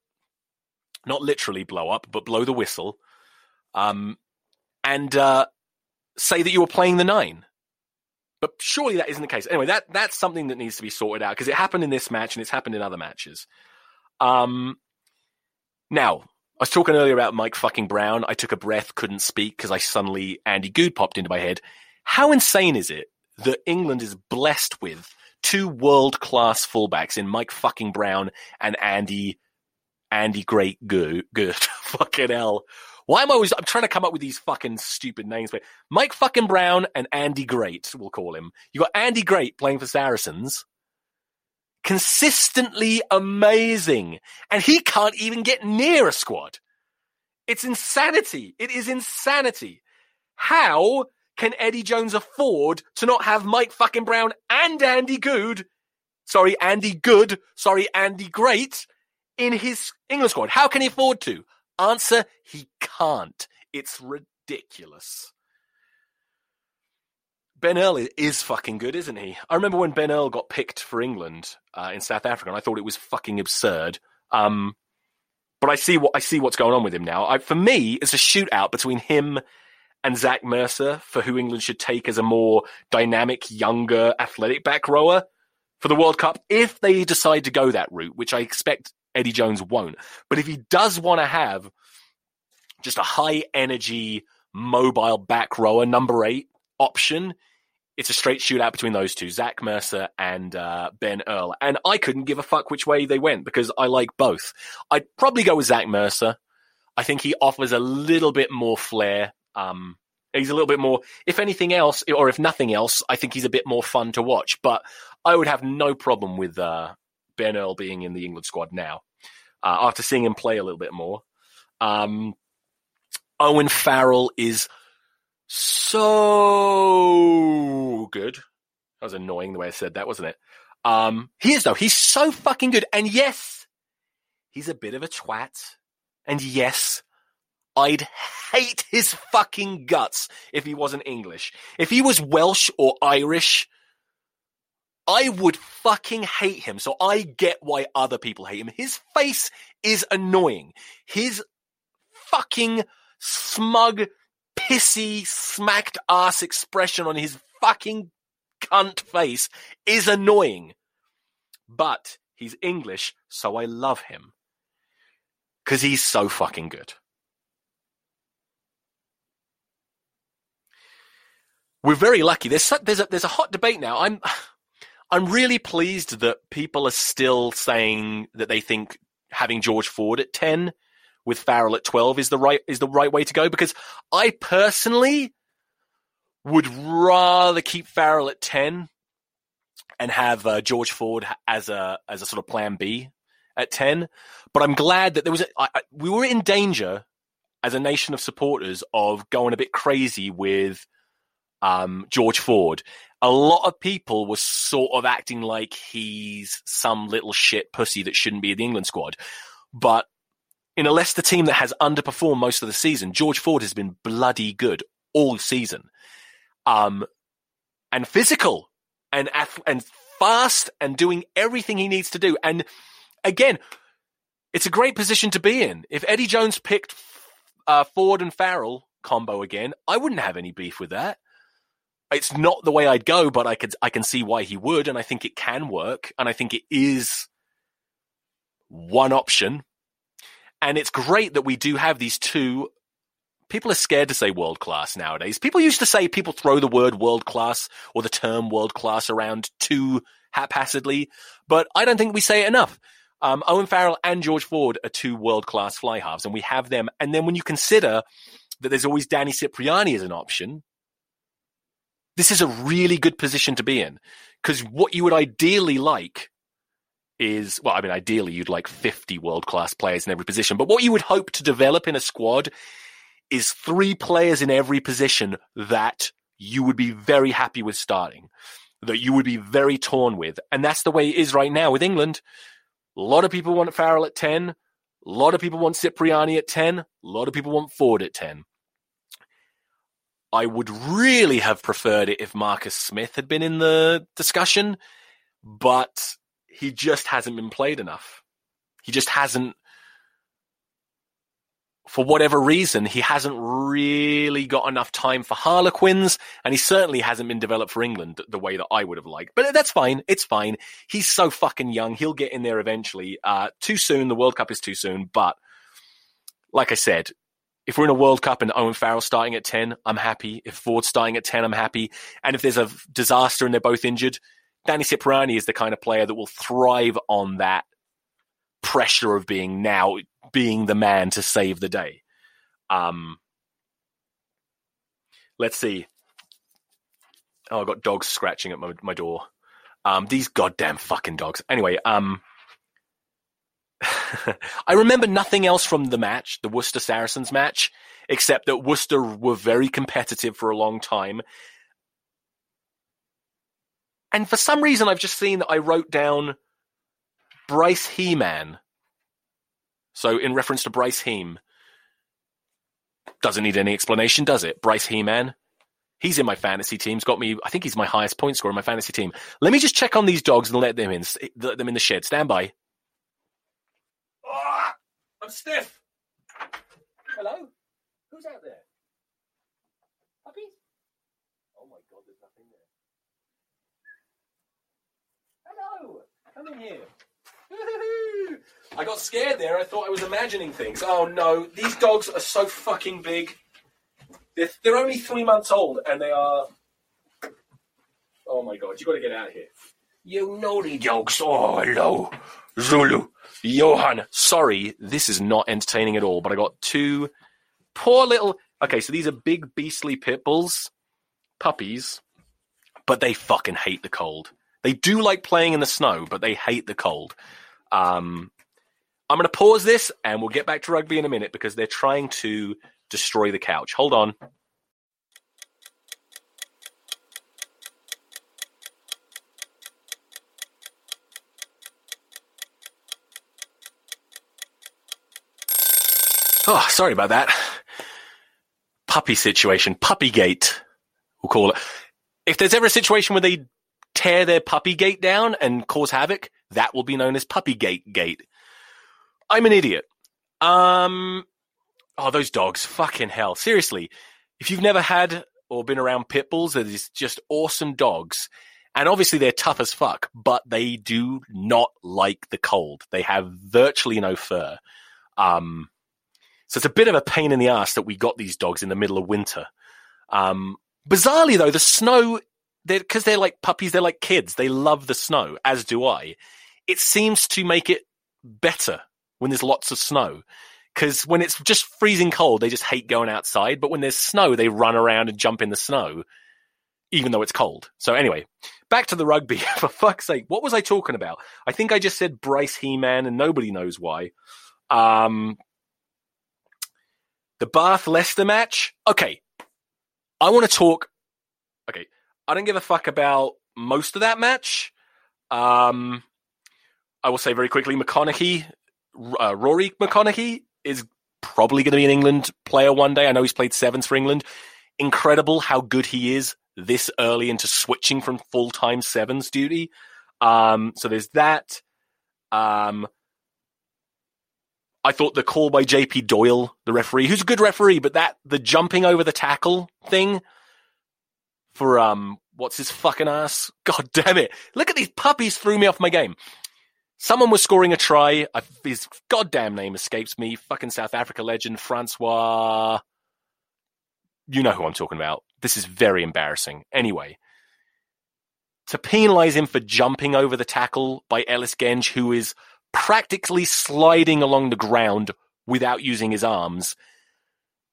not literally blow up, but blow the whistle, um, and uh, say that you were playing the nine. But surely that isn't the case. Anyway, that that's something that needs to be sorted out because it happened in this match and it's happened in other matches. Um, now, I was talking earlier about Mike fucking Brown. I took a breath, couldn't speak because I suddenly Andy Goode popped into my head. How insane is it that England is blessed with two world class fullbacks in Mike fucking Brown and Andy Andy Great Good. Good. fucking hell. Why am I always, I'm trying to come up with these fucking stupid names, but Mike fucking Brown and Andy Great, we'll call him. You got Andy Great playing for Saracens. Consistently amazing. And he can't even get near a squad. It's insanity. It is insanity. How can Eddie Jones afford to not have Mike fucking Brown and Andy Goode? Sorry, Andy Goode. Sorry, Andy Great in his England squad. How can he afford to? Answer, he can't. It's ridiculous. Ben Earl is fucking good, isn't he? I remember when Ben Earl got picked for England uh, in South Africa, and I thought it was fucking absurd. Um, but I see what I see what's going on with him now. I, for me, it's a shootout between him and Zach Mercer for who England should take as a more dynamic, younger, athletic back rower for the World Cup if they decide to go that route, which I expect Eddie Jones won't. But if he does want to have just a high energy, mobile back rower, number eight option, it's a straight shootout between those two, Zach Mercer and uh, Ben Earl. And I couldn't give a fuck which way they went because I like both. I'd probably go with Zach Mercer. I think he offers a little bit more flair. Um, he's a little bit more, if anything else, or if nothing else, I think he's a bit more fun to watch. But I would have no problem with uh, Ben Earl being in the England squad now uh, after seeing him play a little bit more. Um, Owen Farrell is so good. That was annoying the way I said that, wasn't it? Um, he is though. He's so fucking good. And yes, he's a bit of a twat. And yes, I'd hate his fucking guts if he wasn't English. If he was Welsh or Irish, I would fucking hate him. So I get why other people hate him. His face is annoying. His fucking smug, pissy, smacked ass expression on his fucking cunt face is annoying. But he's English, so I love him. Because he's so fucking good. We're very lucky. There's there's a, there's a hot debate now. I'm I'm really pleased that people are still saying that they think having George Ford at ten with Farrell at 12 is the right is the right way to go because I personally would rather keep Farrell at 10 and have uh, George Ford as a as a sort of plan B at 10 but I'm glad that there was a, I, I, we were in danger as a nation of supporters of going a bit crazy with um, George Ford a lot of people were sort of acting like he's some little shit pussy that shouldn't be in the England squad but in a Leicester team that has underperformed most of the season, George Ford has been bloody good all season. Um, and physical and, and fast and doing everything he needs to do. And again, it's a great position to be in. If Eddie Jones picked uh, Ford and Farrell combo again, I wouldn't have any beef with that. It's not the way I'd go, but I could I can see why he would, and I think it can work, and I think it is one option and it's great that we do have these two. People are scared to say world class nowadays. People used to say people throw the word world class or the term world class around too haphazardly, but I don't think we say it enough. Um, Owen Farrell and George Ford are two world class fly halves, and we have them. And then when you consider that there's always Danny Cipriani as an option, this is a really good position to be in because what you would ideally like is well, I mean, ideally you'd like 50 world class players in every position, but what you would hope to develop in a squad is three players in every position that you would be very happy with starting, that you would be very torn with. And that's the way it is right now with England. A lot of people want Farrell at 10. A lot of people want Cipriani at 10. A lot of people want Ford at 10. I would really have preferred it if Marcus Smith had been in the discussion, but he just hasn't been played enough. He just hasn't, for whatever reason, he hasn't really got enough time for Harlequins, and he certainly hasn't been developed for England the way that I would have liked. But that's fine. It's fine. He's so fucking young. He'll get in there eventually. Uh, too soon. The World Cup is too soon. But like I said, if we're in a World Cup and Owen Farrell starting at 10, I'm happy. If Ford's starting at 10, I'm happy. And if there's a disaster and they're both injured, Danny Cipriani is the kind of player that will thrive on that pressure of being now being the man to save the day. Um, let's see. Oh, I've got dogs scratching at my, my door. Um, these goddamn fucking dogs. Anyway, um, I remember nothing else from the match, the Worcester Saracens match, except that Worcester were very competitive for a long time and for some reason, I've just seen that I wrote down Bryce He-Man. So in reference to Bryce Heem. Doesn't need any explanation, does it? Bryce He-Man. He's in my fantasy team's got me. I think he's my highest point scorer in my fantasy team. Let me just check on these dogs and let them in. Let them in the shed. Stand by. I'm stiff. Hello? Who's out there? Puppies? Oh my god, there's nothing there. Hello! Come in here. I got scared there. I thought I was imagining things. Oh no, these dogs are so fucking big. They're, they're only three months old and they are. Oh my god, you got to get out of here. You naughty dogs. Oh, hello. Zulu. Johan. Sorry, this is not entertaining at all, but I got two poor little. Okay, so these are big, beastly pit bulls, puppies, but they fucking hate the cold. They do like playing in the snow, but they hate the cold. Um, I'm going to pause this and we'll get back to rugby in a minute because they're trying to destroy the couch. Hold on. Oh, sorry about that. Puppy situation, puppy gate, we'll call it. If there's ever a situation where they tear their puppy gate down and cause havoc, that will be known as puppy gate gate. I'm an idiot. Um, oh, those dogs, fucking hell. Seriously, if you've never had or been around pit bulls, they're just awesome dogs. And obviously they're tough as fuck, but they do not like the cold. They have virtually no fur. Um, so it's a bit of a pain in the ass that we got these dogs in the middle of winter. Um, bizarrely though, the snow, because they're, they're like puppies, they're like kids. They love the snow, as do I. It seems to make it better when there's lots of snow. Because when it's just freezing cold, they just hate going outside. But when there's snow, they run around and jump in the snow, even though it's cold. So anyway, back to the rugby. For fuck's sake, what was I talking about? I think I just said Bryce He-Man, and nobody knows why. Um, the Bath Leicester match. Okay, I want to talk. Okay, I don't give a fuck about most of that match. Um, I will say very quickly, McConnochie, uh, Ruaridh McConnochie is probably going to be an England player one day. I know he's played sevens for England. Incredible how good he is this early into switching from full time sevens duty. Um, so there's that. Um, I thought the call by JP Doyle, the referee, who's a good referee, but that the jumping over the tackle thing for um what's his fucking ass? God damn it. Look at these puppies threw me off my game. Someone was scoring a try. I, his goddamn name escapes me. Fucking South Africa legend, Francois. You know who I'm talking about. This is very embarrassing. Anyway, to penalise him for jumping over the tackle by Ellis Genge, who is practically sliding along the ground without using his arms.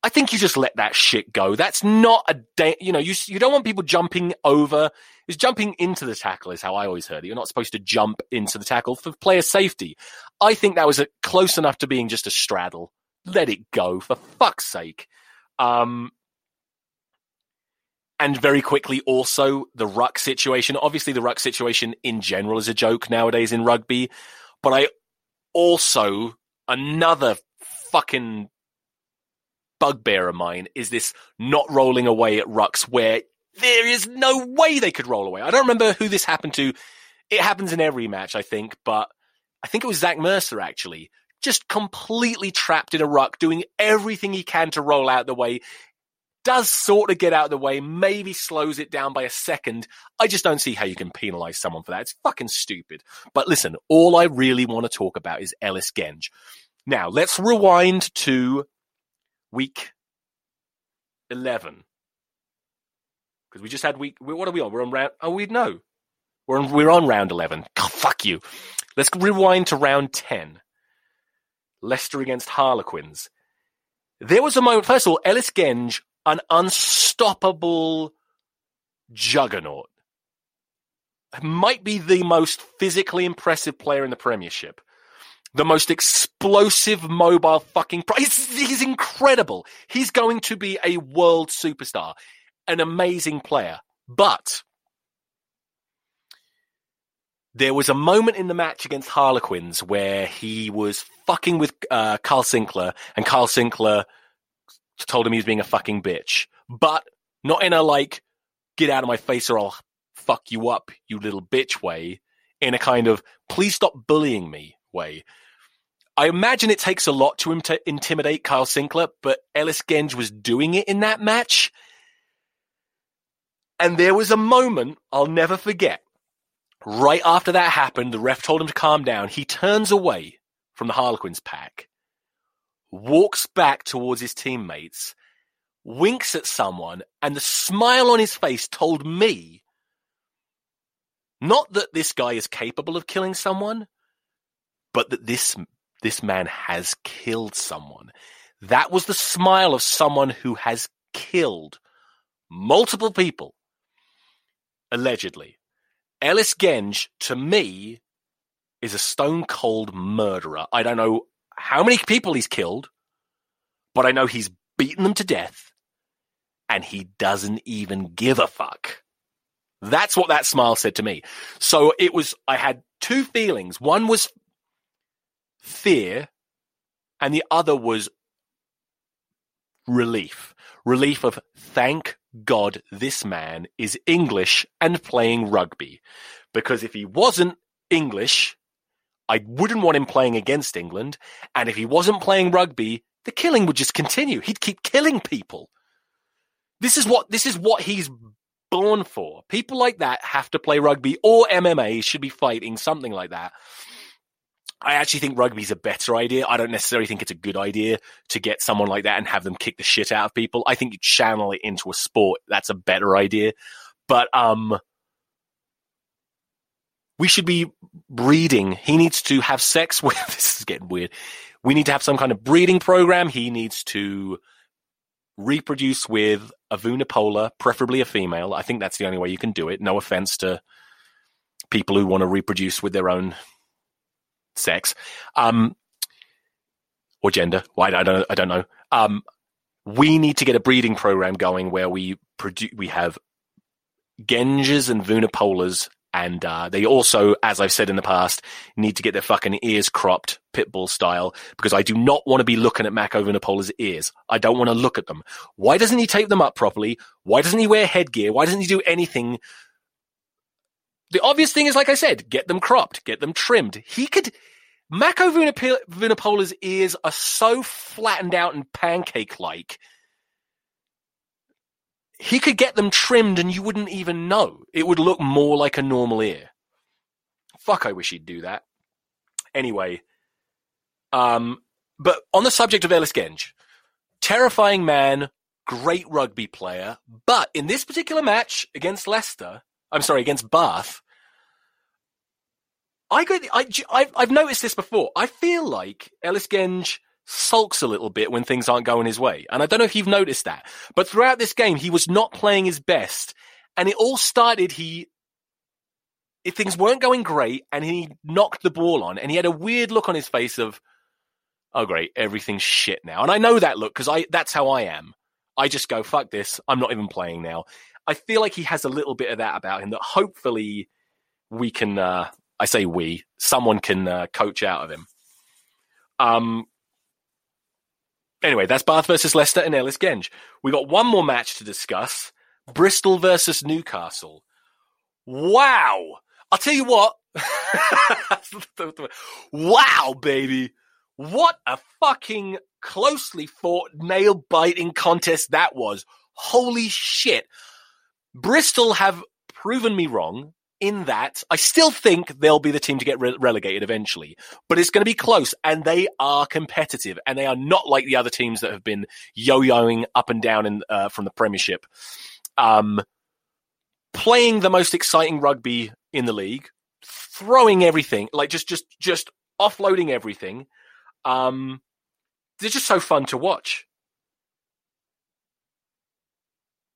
I think you just let that shit go. That's not a da- you know you you don't want people jumping over. Is jumping into the tackle is how I always heard it. You're not supposed to jump into the tackle for player safety. I think that was a, close enough to being just a straddle. Let it go for fuck's sake. Um, and very quickly, also the ruck situation. Obviously, the ruck situation in general is a joke nowadays in rugby. But I also, another fucking bugbear of mine is this not rolling away at rucks where there is no way they could roll away. I don't remember who this happened to. It happens in every match, I think, but I think it was Zach Mercer actually. Just completely trapped in a ruck, doing everything he can to roll out the way does sort of get out of the way, maybe slows it down by a second. I just don't see how you can penalize someone for that. It's fucking stupid. But listen, all I really want to talk about is Ellis Genge. Now, let's rewind to week 11. Because we just had week, what are we on? We're on round, oh, we know. We're on, we're on round 11. God, fuck you. Let's rewind to round 10. Leicester against Harlequins. There was a moment, first of all, Ellis Genge an unstoppable juggernaut. Might be the most physically impressive player in the Premiership. The most explosive mobile fucking. Pro- he's, he's incredible. He's going to be a world superstar, an amazing player. But there was a moment in the match against Harlequins where he was fucking with uh, Carl Sinckler, and Carl Sinckler told him he was being a fucking bitch, but not in a like, get out of my face or I'll fuck you up, you little bitch way, in a kind of, please stop bullying me way. I imagine it takes a lot to im- intimidate Kyle Sinckler, but Ellis Genge was doing it in that match. And there was a moment I'll never forget. Right after that happened, the ref told him to calm down. He turns away from the Harlequins pack, walks back towards his teammates, winks at someone, and the smile on his face told me not that this guy is capable of killing someone, but that this this man has killed someone. That was the smile of someone who has killed multiple people, allegedly. Ellis Genge, to me, is a stone cold murderer. I don't know how many people he's killed, but I know he's beaten them to death, and he doesn't even give a fuck. That's what that smile said to me. So it was, I had two feelings. One was fear, and the other was relief. Relief of thank God this man is English and playing rugby. Because if he wasn't English, I wouldn't want him playing against England. And if he wasn't playing rugby, the killing would just continue. He'd keep killing people. This is what this is what he's born for. People like that have to play rugby or MMA should be fighting something like that. I actually think rugby's a better idea. I don't necessarily think it's a good idea to get someone like that and have them kick the shit out of people. I think you channel it into a sport. That's a better idea. But um we should be breeding. He needs to have sex with this is getting weird. We need to have some kind of breeding program. He needs to reproduce with a Vunipola, preferably a female. I think that's the only way you can do it. No offense to people who want to reproduce with their own sex, um, or gender. Why I don't I don't know. Um, we need to get a breeding program going where we produce we have Genges and Vunipolas and uh, they also, as I've said in the past, need to get their fucking ears cropped, pitbull style, because I do not want to be looking at Mako Vunipola's ears. I don't want to look at them. Why doesn't he tape them up properly? Why doesn't he wear headgear? Why doesn't he do anything? The obvious thing is, like I said, get them cropped, get them trimmed. He could. Mako Vunipola's ears are so flattened out and pancake like he could get them trimmed and you wouldn't even know. It would look more like a normal ear. Fuck, I wish he'd do that. Anyway, um, but on the subject of Ellis Genge, terrifying man, great rugby player, but in this particular match against Leicester, I'm sorry, against Bath, I, I, I've noticed this before. I feel like Ellis Genge sulks a little bit when things aren't going his way. And I don't know if you've noticed that, but throughout this game, he was not playing his best. And it all started, he, if things weren't going great and he knocked the ball on and he had a weird look on his face of, oh great, everything's shit now. And I know that look because I, that's how I am. I just go, fuck this. I'm not even playing now. I feel like he has a little bit of that about him that hopefully we can, uh, I say we, someone can uh, coach out of him. Um, Anyway, that's Bath versus Leicester and Ellis Genge. We got one more match to discuss. Bristol versus Newcastle. Wow. I'll tell you what. wow, baby. What a fucking closely fought nail biting contest that was. Holy shit. Bristol have proven me wrong in that I still think they'll be the team to get re- relegated eventually, but it's going to be close and they are competitive and they are not like the other teams that have been yo-yoing up and down in, uh, from the Premiership. Um, playing the most exciting rugby in the league, throwing everything, like just, just, just offloading everything. Um, they're just so fun to watch.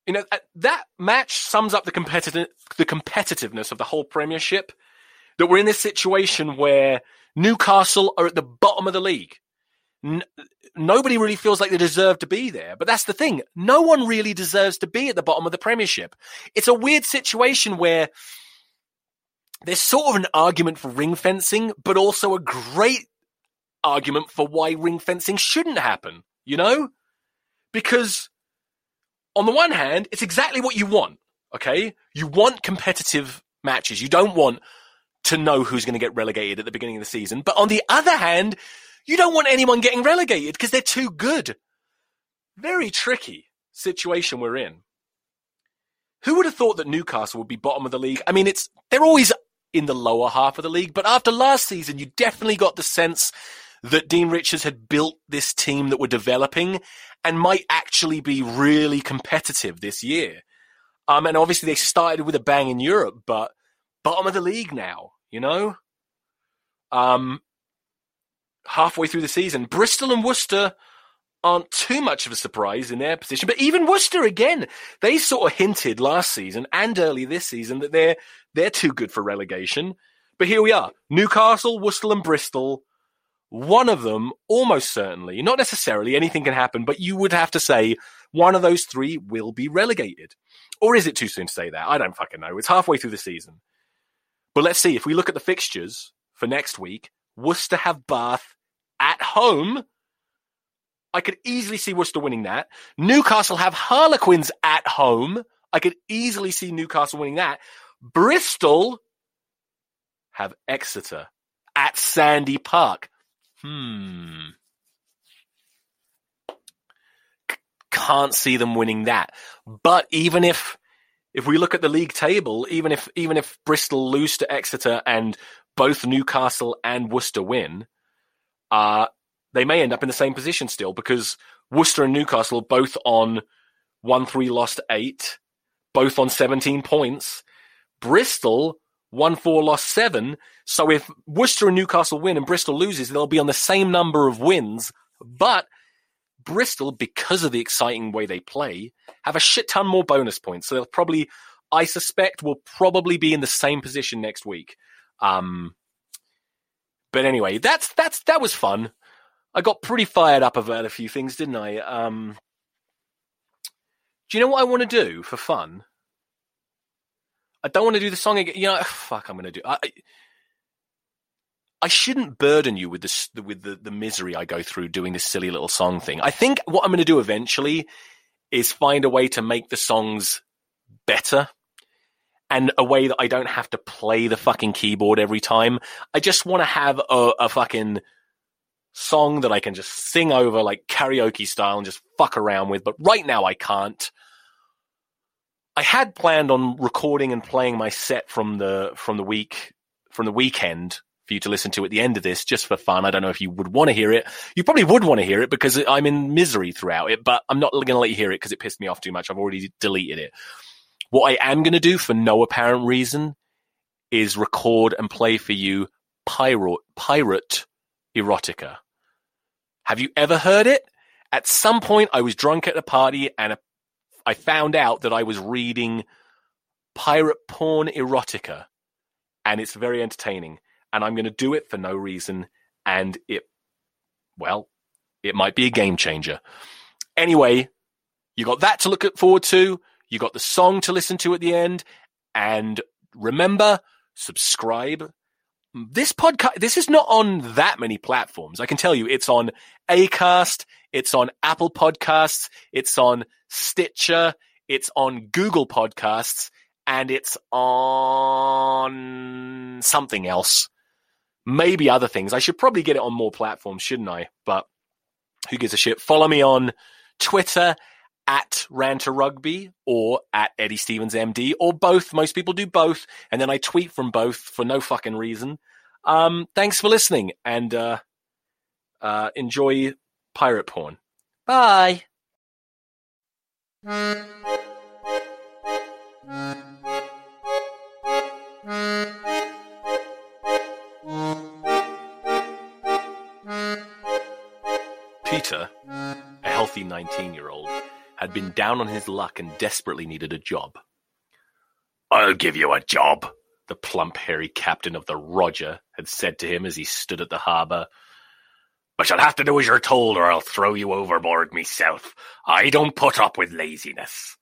You know uh, that match sums up the competitive the competitiveness of the whole Premiership. That we're in this situation where Newcastle are at the bottom of the league. N- nobody really feels like they deserve to be there, but that's the thing. No one really deserves to be at the bottom of the Premiership. It's a weird situation where there's sort of an argument for ring fencing, but also a great argument for why ring fencing shouldn't happen. You know, because on the one hand, it's exactly what you want. Okay. You want competitive matches. You don't want to know who's going to get relegated at the beginning of the season. But on the other hand, You don't want anyone getting relegated because they're too good. Very tricky situation we're in. Who would have thought that Newcastle would be bottom of the league? I mean, it's they're always in the lower half of the league, but after last season, you definitely got the sense that Dean Richards had built this team that were developing and might actually be really competitive this year. Um, and obviously they started with a bang in Europe, but bottom of the league now, you know? Um, halfway through the season, Bristol and Worcester aren't too much of a surprise in their position, but even Worcester again, they sort of hinted last season and early this season that they're, they're too good for relegation. But here we are. Newcastle, Worcester and Bristol one of them, almost certainly, not necessarily, anything can happen, but you would have to say one of those three will be relegated. Or is it too soon to say that? I don't fucking know. It's halfway through the season. But let's see. If we look at the fixtures for next week, Worcester have Bath at home. I could easily see Worcester winning that. Newcastle have Harlequins at home. I could easily see Newcastle winning that. Bristol have Exeter at Sandy Park. Hmm. Can't see them winning that. But even if if we look at the league table, even if even if Bristol lose to Exeter and both Newcastle and Worcester win, uh, they may end up in the same position still because Worcester and Newcastle both on one three lost eight, both on seventeen points. Bristol one four lost seven. So if Worcester and Newcastle win and Bristol loses, they'll be on the same number of wins. But Bristol, because of the exciting way they play, have a shit ton more bonus points. So they'll probably, I suspect, will probably be in the same position next week. Um, but anyway, that's that's that was fun. I got pretty fired up about a few things, didn't I? Um, do you know what I want to do for fun? I don't want to do the song again. You know, fuck, I'm going to do. I, I shouldn't burden you with this with the, the misery I go through doing this silly little song thing. I think what I'm going to do eventually is find a way to make the songs better and a way that I don't have to play the fucking keyboard every time. I just want to have a, a fucking song that I can just sing over like karaoke style and just fuck around with. But right now I can't. I had planned on recording and playing my set from the from the week from the weekend for you to listen to at the end of this, just for fun. I don't know if you would want to hear it. You probably would want to hear it because I'm in misery throughout it, but I'm not going to let you hear it because it pissed me off too much. I've already deleted it. What I am going to do for no apparent reason is record and play for you pirate pirate erotica. Have you ever heard it? At some point, I was drunk at a party and a I found out that I was reading pirate porn erotica, and it's very entertaining. And I'm going to do it for no reason, and it, well, it might be a game changer. Anyway, you got that to look forward to. You got the song to listen to at the end, and remember, subscribe. This podcast, this is not on that many platforms. I can tell you, it's on Acast, it's on Apple Podcasts, it's on Stitcher, it's on Google Podcasts, and it's on something else. Maybe other things. I should probably get it on more platforms, shouldn't I? But who gives a shit? Follow me on Twitter at Ranter Rugby or at Eddie Stevens MD or both. Most people do both, and then I tweet from both for no fucking reason. Um, thanks for listening and uh, uh, enjoy pirate porn. Bye. Peter, a healthy 19 year old, had been down on his luck and desperately needed a job. I'll give you a job, the plump, hairy captain of the Roger had said to him as he stood at the harbour. But you'll have to do as you're told, or I'll throw you overboard myself. I don't put up with laziness.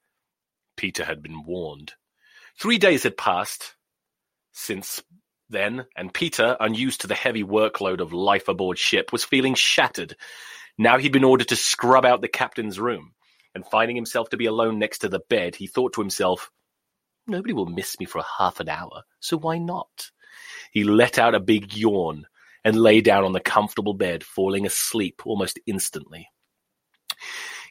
Peter had been warned. Three days had passed since then, and Peter, unused to the heavy workload of life aboard ship, was feeling shattered. Now he'd been ordered to scrub out the captain's room, and finding himself to be alone next to the bed, he thought to himself, Nobody will miss me for half an hour, so why not? He let out a big yawn and lay down on the comfortable bed, falling asleep almost instantly.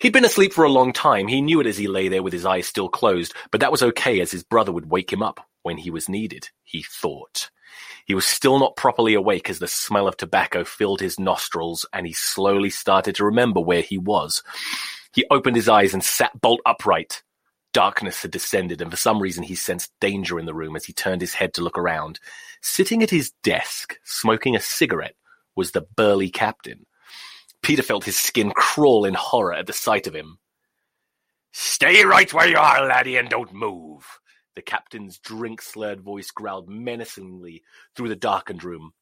He'd been asleep for a long time. He knew it as he lay there with his eyes still closed, but that was okay as his brother would wake him up when he was needed, he thought. He was still not properly awake as the smell of tobacco filled his nostrils and he slowly started to remember where he was. He opened his eyes and sat bolt upright. Darkness had descended, and for some reason he sensed danger in the room as he turned his head to look around. Sitting at his desk, smoking a cigarette, was the burly captain. Peter felt his skin crawl in horror at the sight of him. Stay right where you are, laddie, and don't move. The captain's drink-slurred voice growled menacingly through the darkened room.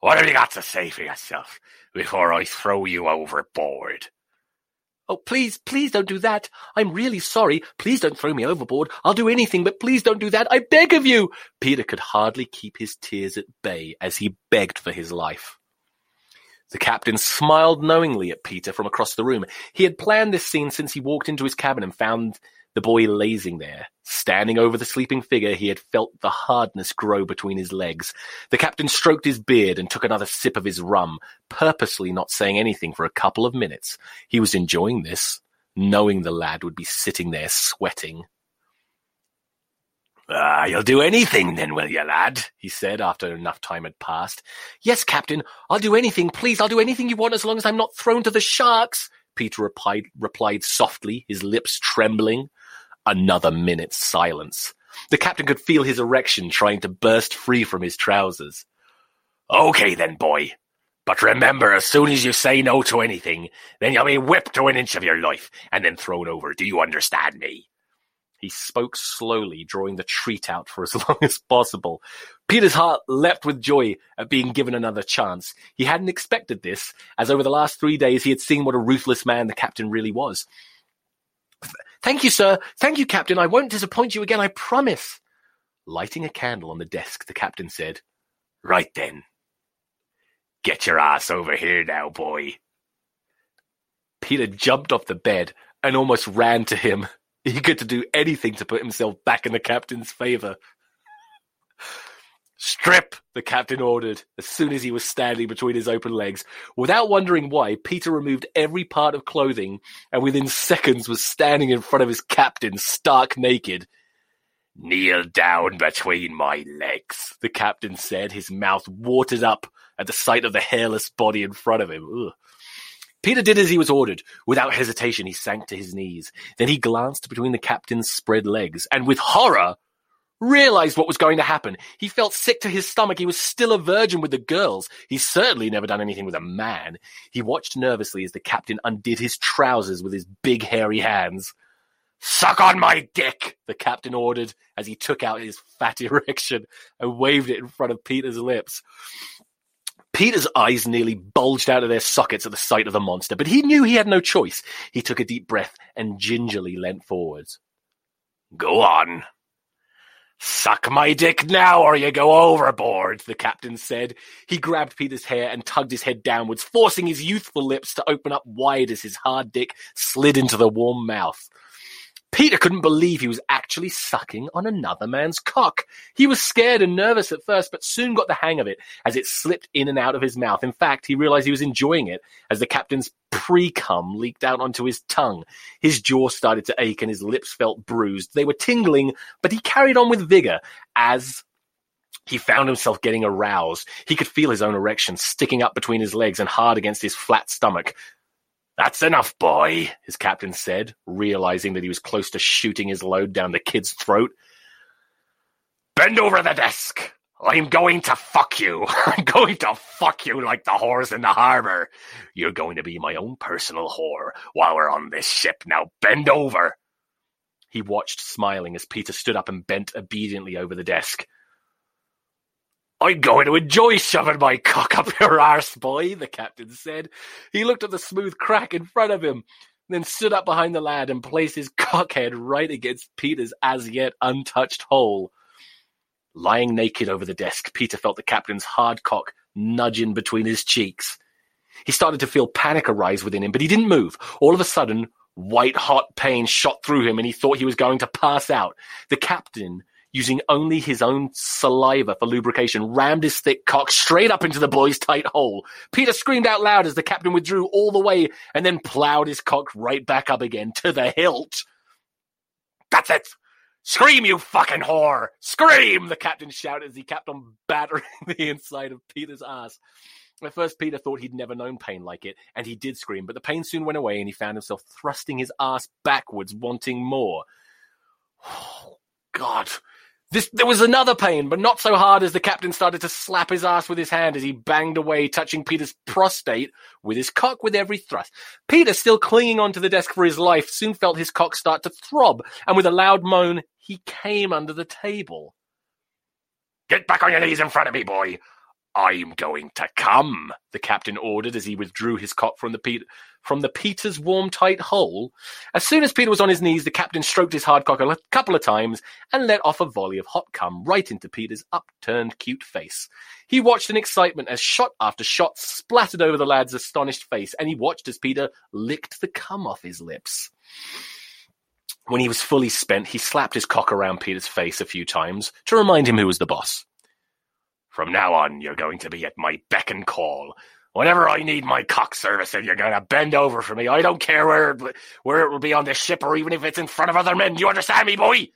What have you got to say for yourself before I throw you overboard? Oh, please, please don't do that. I'm really sorry. Please don't throw me overboard. I'll do anything, but please don't do that. I beg of you. Peter could hardly keep his tears at bay as he begged for his life. The captain smiled knowingly at Peter from across the room. He had planned this scene since he walked into his cabin and found the boy lazing there. Standing over the sleeping figure, he had felt the hardness grow between his legs. The captain stroked his beard and took another sip of his rum, purposely not saying anything for a couple of minutes. He was enjoying this, knowing the lad would be sitting there sweating. Ah, you'll do anything then, will you, lad? he said after enough time had passed. Yes, Captain, I'll do anything. Please, I'll do anything you want as long as I'm not thrown to the sharks, Peter replied, replied softly, his lips trembling. Another minute's silence. The captain could feel his erection trying to burst free from his trousers. Okay then, boy. But remember, as soon as you say no to anything, then you'll be whipped to an inch of your life and then thrown over. Do you understand me? He spoke slowly, drawing the treat out for as long as possible. Peter's heart leapt with joy at being given another chance. He hadn't expected this, as over the last three days he had seen what a ruthless man the captain really was. Thank you, sir. Thank you, captain. I won't disappoint you again, I promise. Lighting a candle on the desk, the captain said, Right then. Get your ass over here now, boy. Peter jumped off the bed and almost ran to him. He to do anything to put himself back in the captain's favor. Strip, the captain ordered, as soon as he was standing between his open legs. Without wondering why, Peter removed every part of clothing and within seconds was standing in front of his captain, stark naked. Kneel down between my legs, the captain said, his mouth watered up at the sight of the hairless body in front of him. Ugh. Peter did as he was ordered. Without hesitation, he sank to his knees. Then he glanced between the captain's spread legs, and with horror, realized what was going to happen. He felt sick to his stomach. He was still a virgin with the girls. He certainly never done anything with a man. He watched nervously as the captain undid his trousers with his big hairy hands. Suck on my dick, the captain ordered as he took out his fat erection and waved it in front of Peter's lips. Peter's eyes nearly bulged out of their sockets at the sight of the monster, but he knew he had no choice. He took a deep breath and gingerly leant forwards. Go on. Suck my dick now or you go overboard, the captain said. He grabbed Peter's hair and tugged his head downwards, forcing his youthful lips to open up wide as his hard dick slid into the warm mouth. Peter couldn't believe he was actually sucking on another man's cock. He was scared and nervous at first, but soon got the hang of it as it slipped in and out of his mouth. In fact, he realized he was enjoying it as the captain's pre-cum leaked out onto his tongue. His jaw started to ache and his lips felt bruised. They were tingling, but he carried on with vigor as he found himself getting aroused. He could feel his own erection sticking up between his legs and hard against his flat stomach. That's enough, boy, his captain said, realizing that he was close to shooting his load down the kid's throat. Bend over the desk. I'm going to fuck you. I'm going to fuck you like the whores in the harbor. You're going to be my own personal whore while we're on this ship. Now bend over. He watched, smiling, as Peter stood up and bent obediently over the desk. I'm going to enjoy shoving my cock up your arse, boy, the captain said. He looked at the smooth crack in front of him, then stood up behind the lad and placed his cockhead right against Peter's as yet untouched hole. Lying naked over the desk, Peter felt the captain's hard cock nudging between his cheeks. He started to feel panic arise within him, but he didn't move. All of a sudden, white hot pain shot through him and he thought he was going to pass out. The captain using only his own saliva for lubrication, rammed his thick cock straight up into the boy's tight hole. Peter screamed out loud as the captain withdrew all the way and then plowed his cock right back up again to the hilt. That's it! Scream, you fucking whore! Scream! The captain shouted as he kept on battering the inside of Peter's ass. At first, Peter thought he'd never known pain like it, and he did scream, but the pain soon went away and he found himself thrusting his ass backwards, wanting more. Oh, God. This, there was another pain, but not so hard as the captain started to slap his ass with his hand as he banged away, touching Peter's prostate with his cock with every thrust. Peter, still clinging onto the desk for his life, soon felt his cock start to throb, and with a loud moan, he came under the table. Get back on your knees in front of me, boy. I'm going to come, the captain ordered as he withdrew his cock from the, from the Peter's warm, tight hole. As soon as Peter was on his knees, the captain stroked his hard cock a couple of times and let off a volley of hot cum right into Peter's upturned, cute face. He watched in excitement as shot after shot splattered over the lad's astonished face, and he watched as Peter licked the cum off his lips. When he was fully spent, he slapped his cock around Peter's face a few times to remind him who was the boss. From now on, you're going to be at my beck and call. Whenever I need my cock service, and you're going to bend over for me. I don't care where it, where it will be on the ship or even if it's in front of other men. You understand me, boy?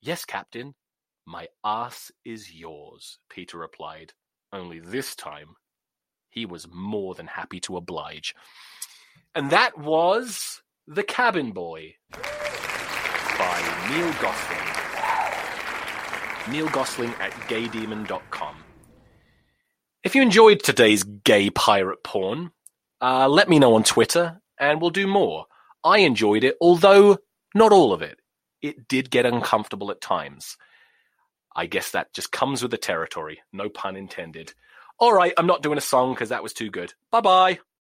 Yes, Captain. My ass is yours, Peter replied. Only this time, he was more than happy to oblige. And that was The Cabin Boy by Neil Gosling. Neil Gosling at gaydemon.com. If you enjoyed today's gay pirate porn, uh, let me know on Twitter and we'll do more. I enjoyed it, although not all of it. It did get uncomfortable at times. I guess that just comes with the territory. No pun intended. All right, I'm not doing a song because that was too good. Bye bye.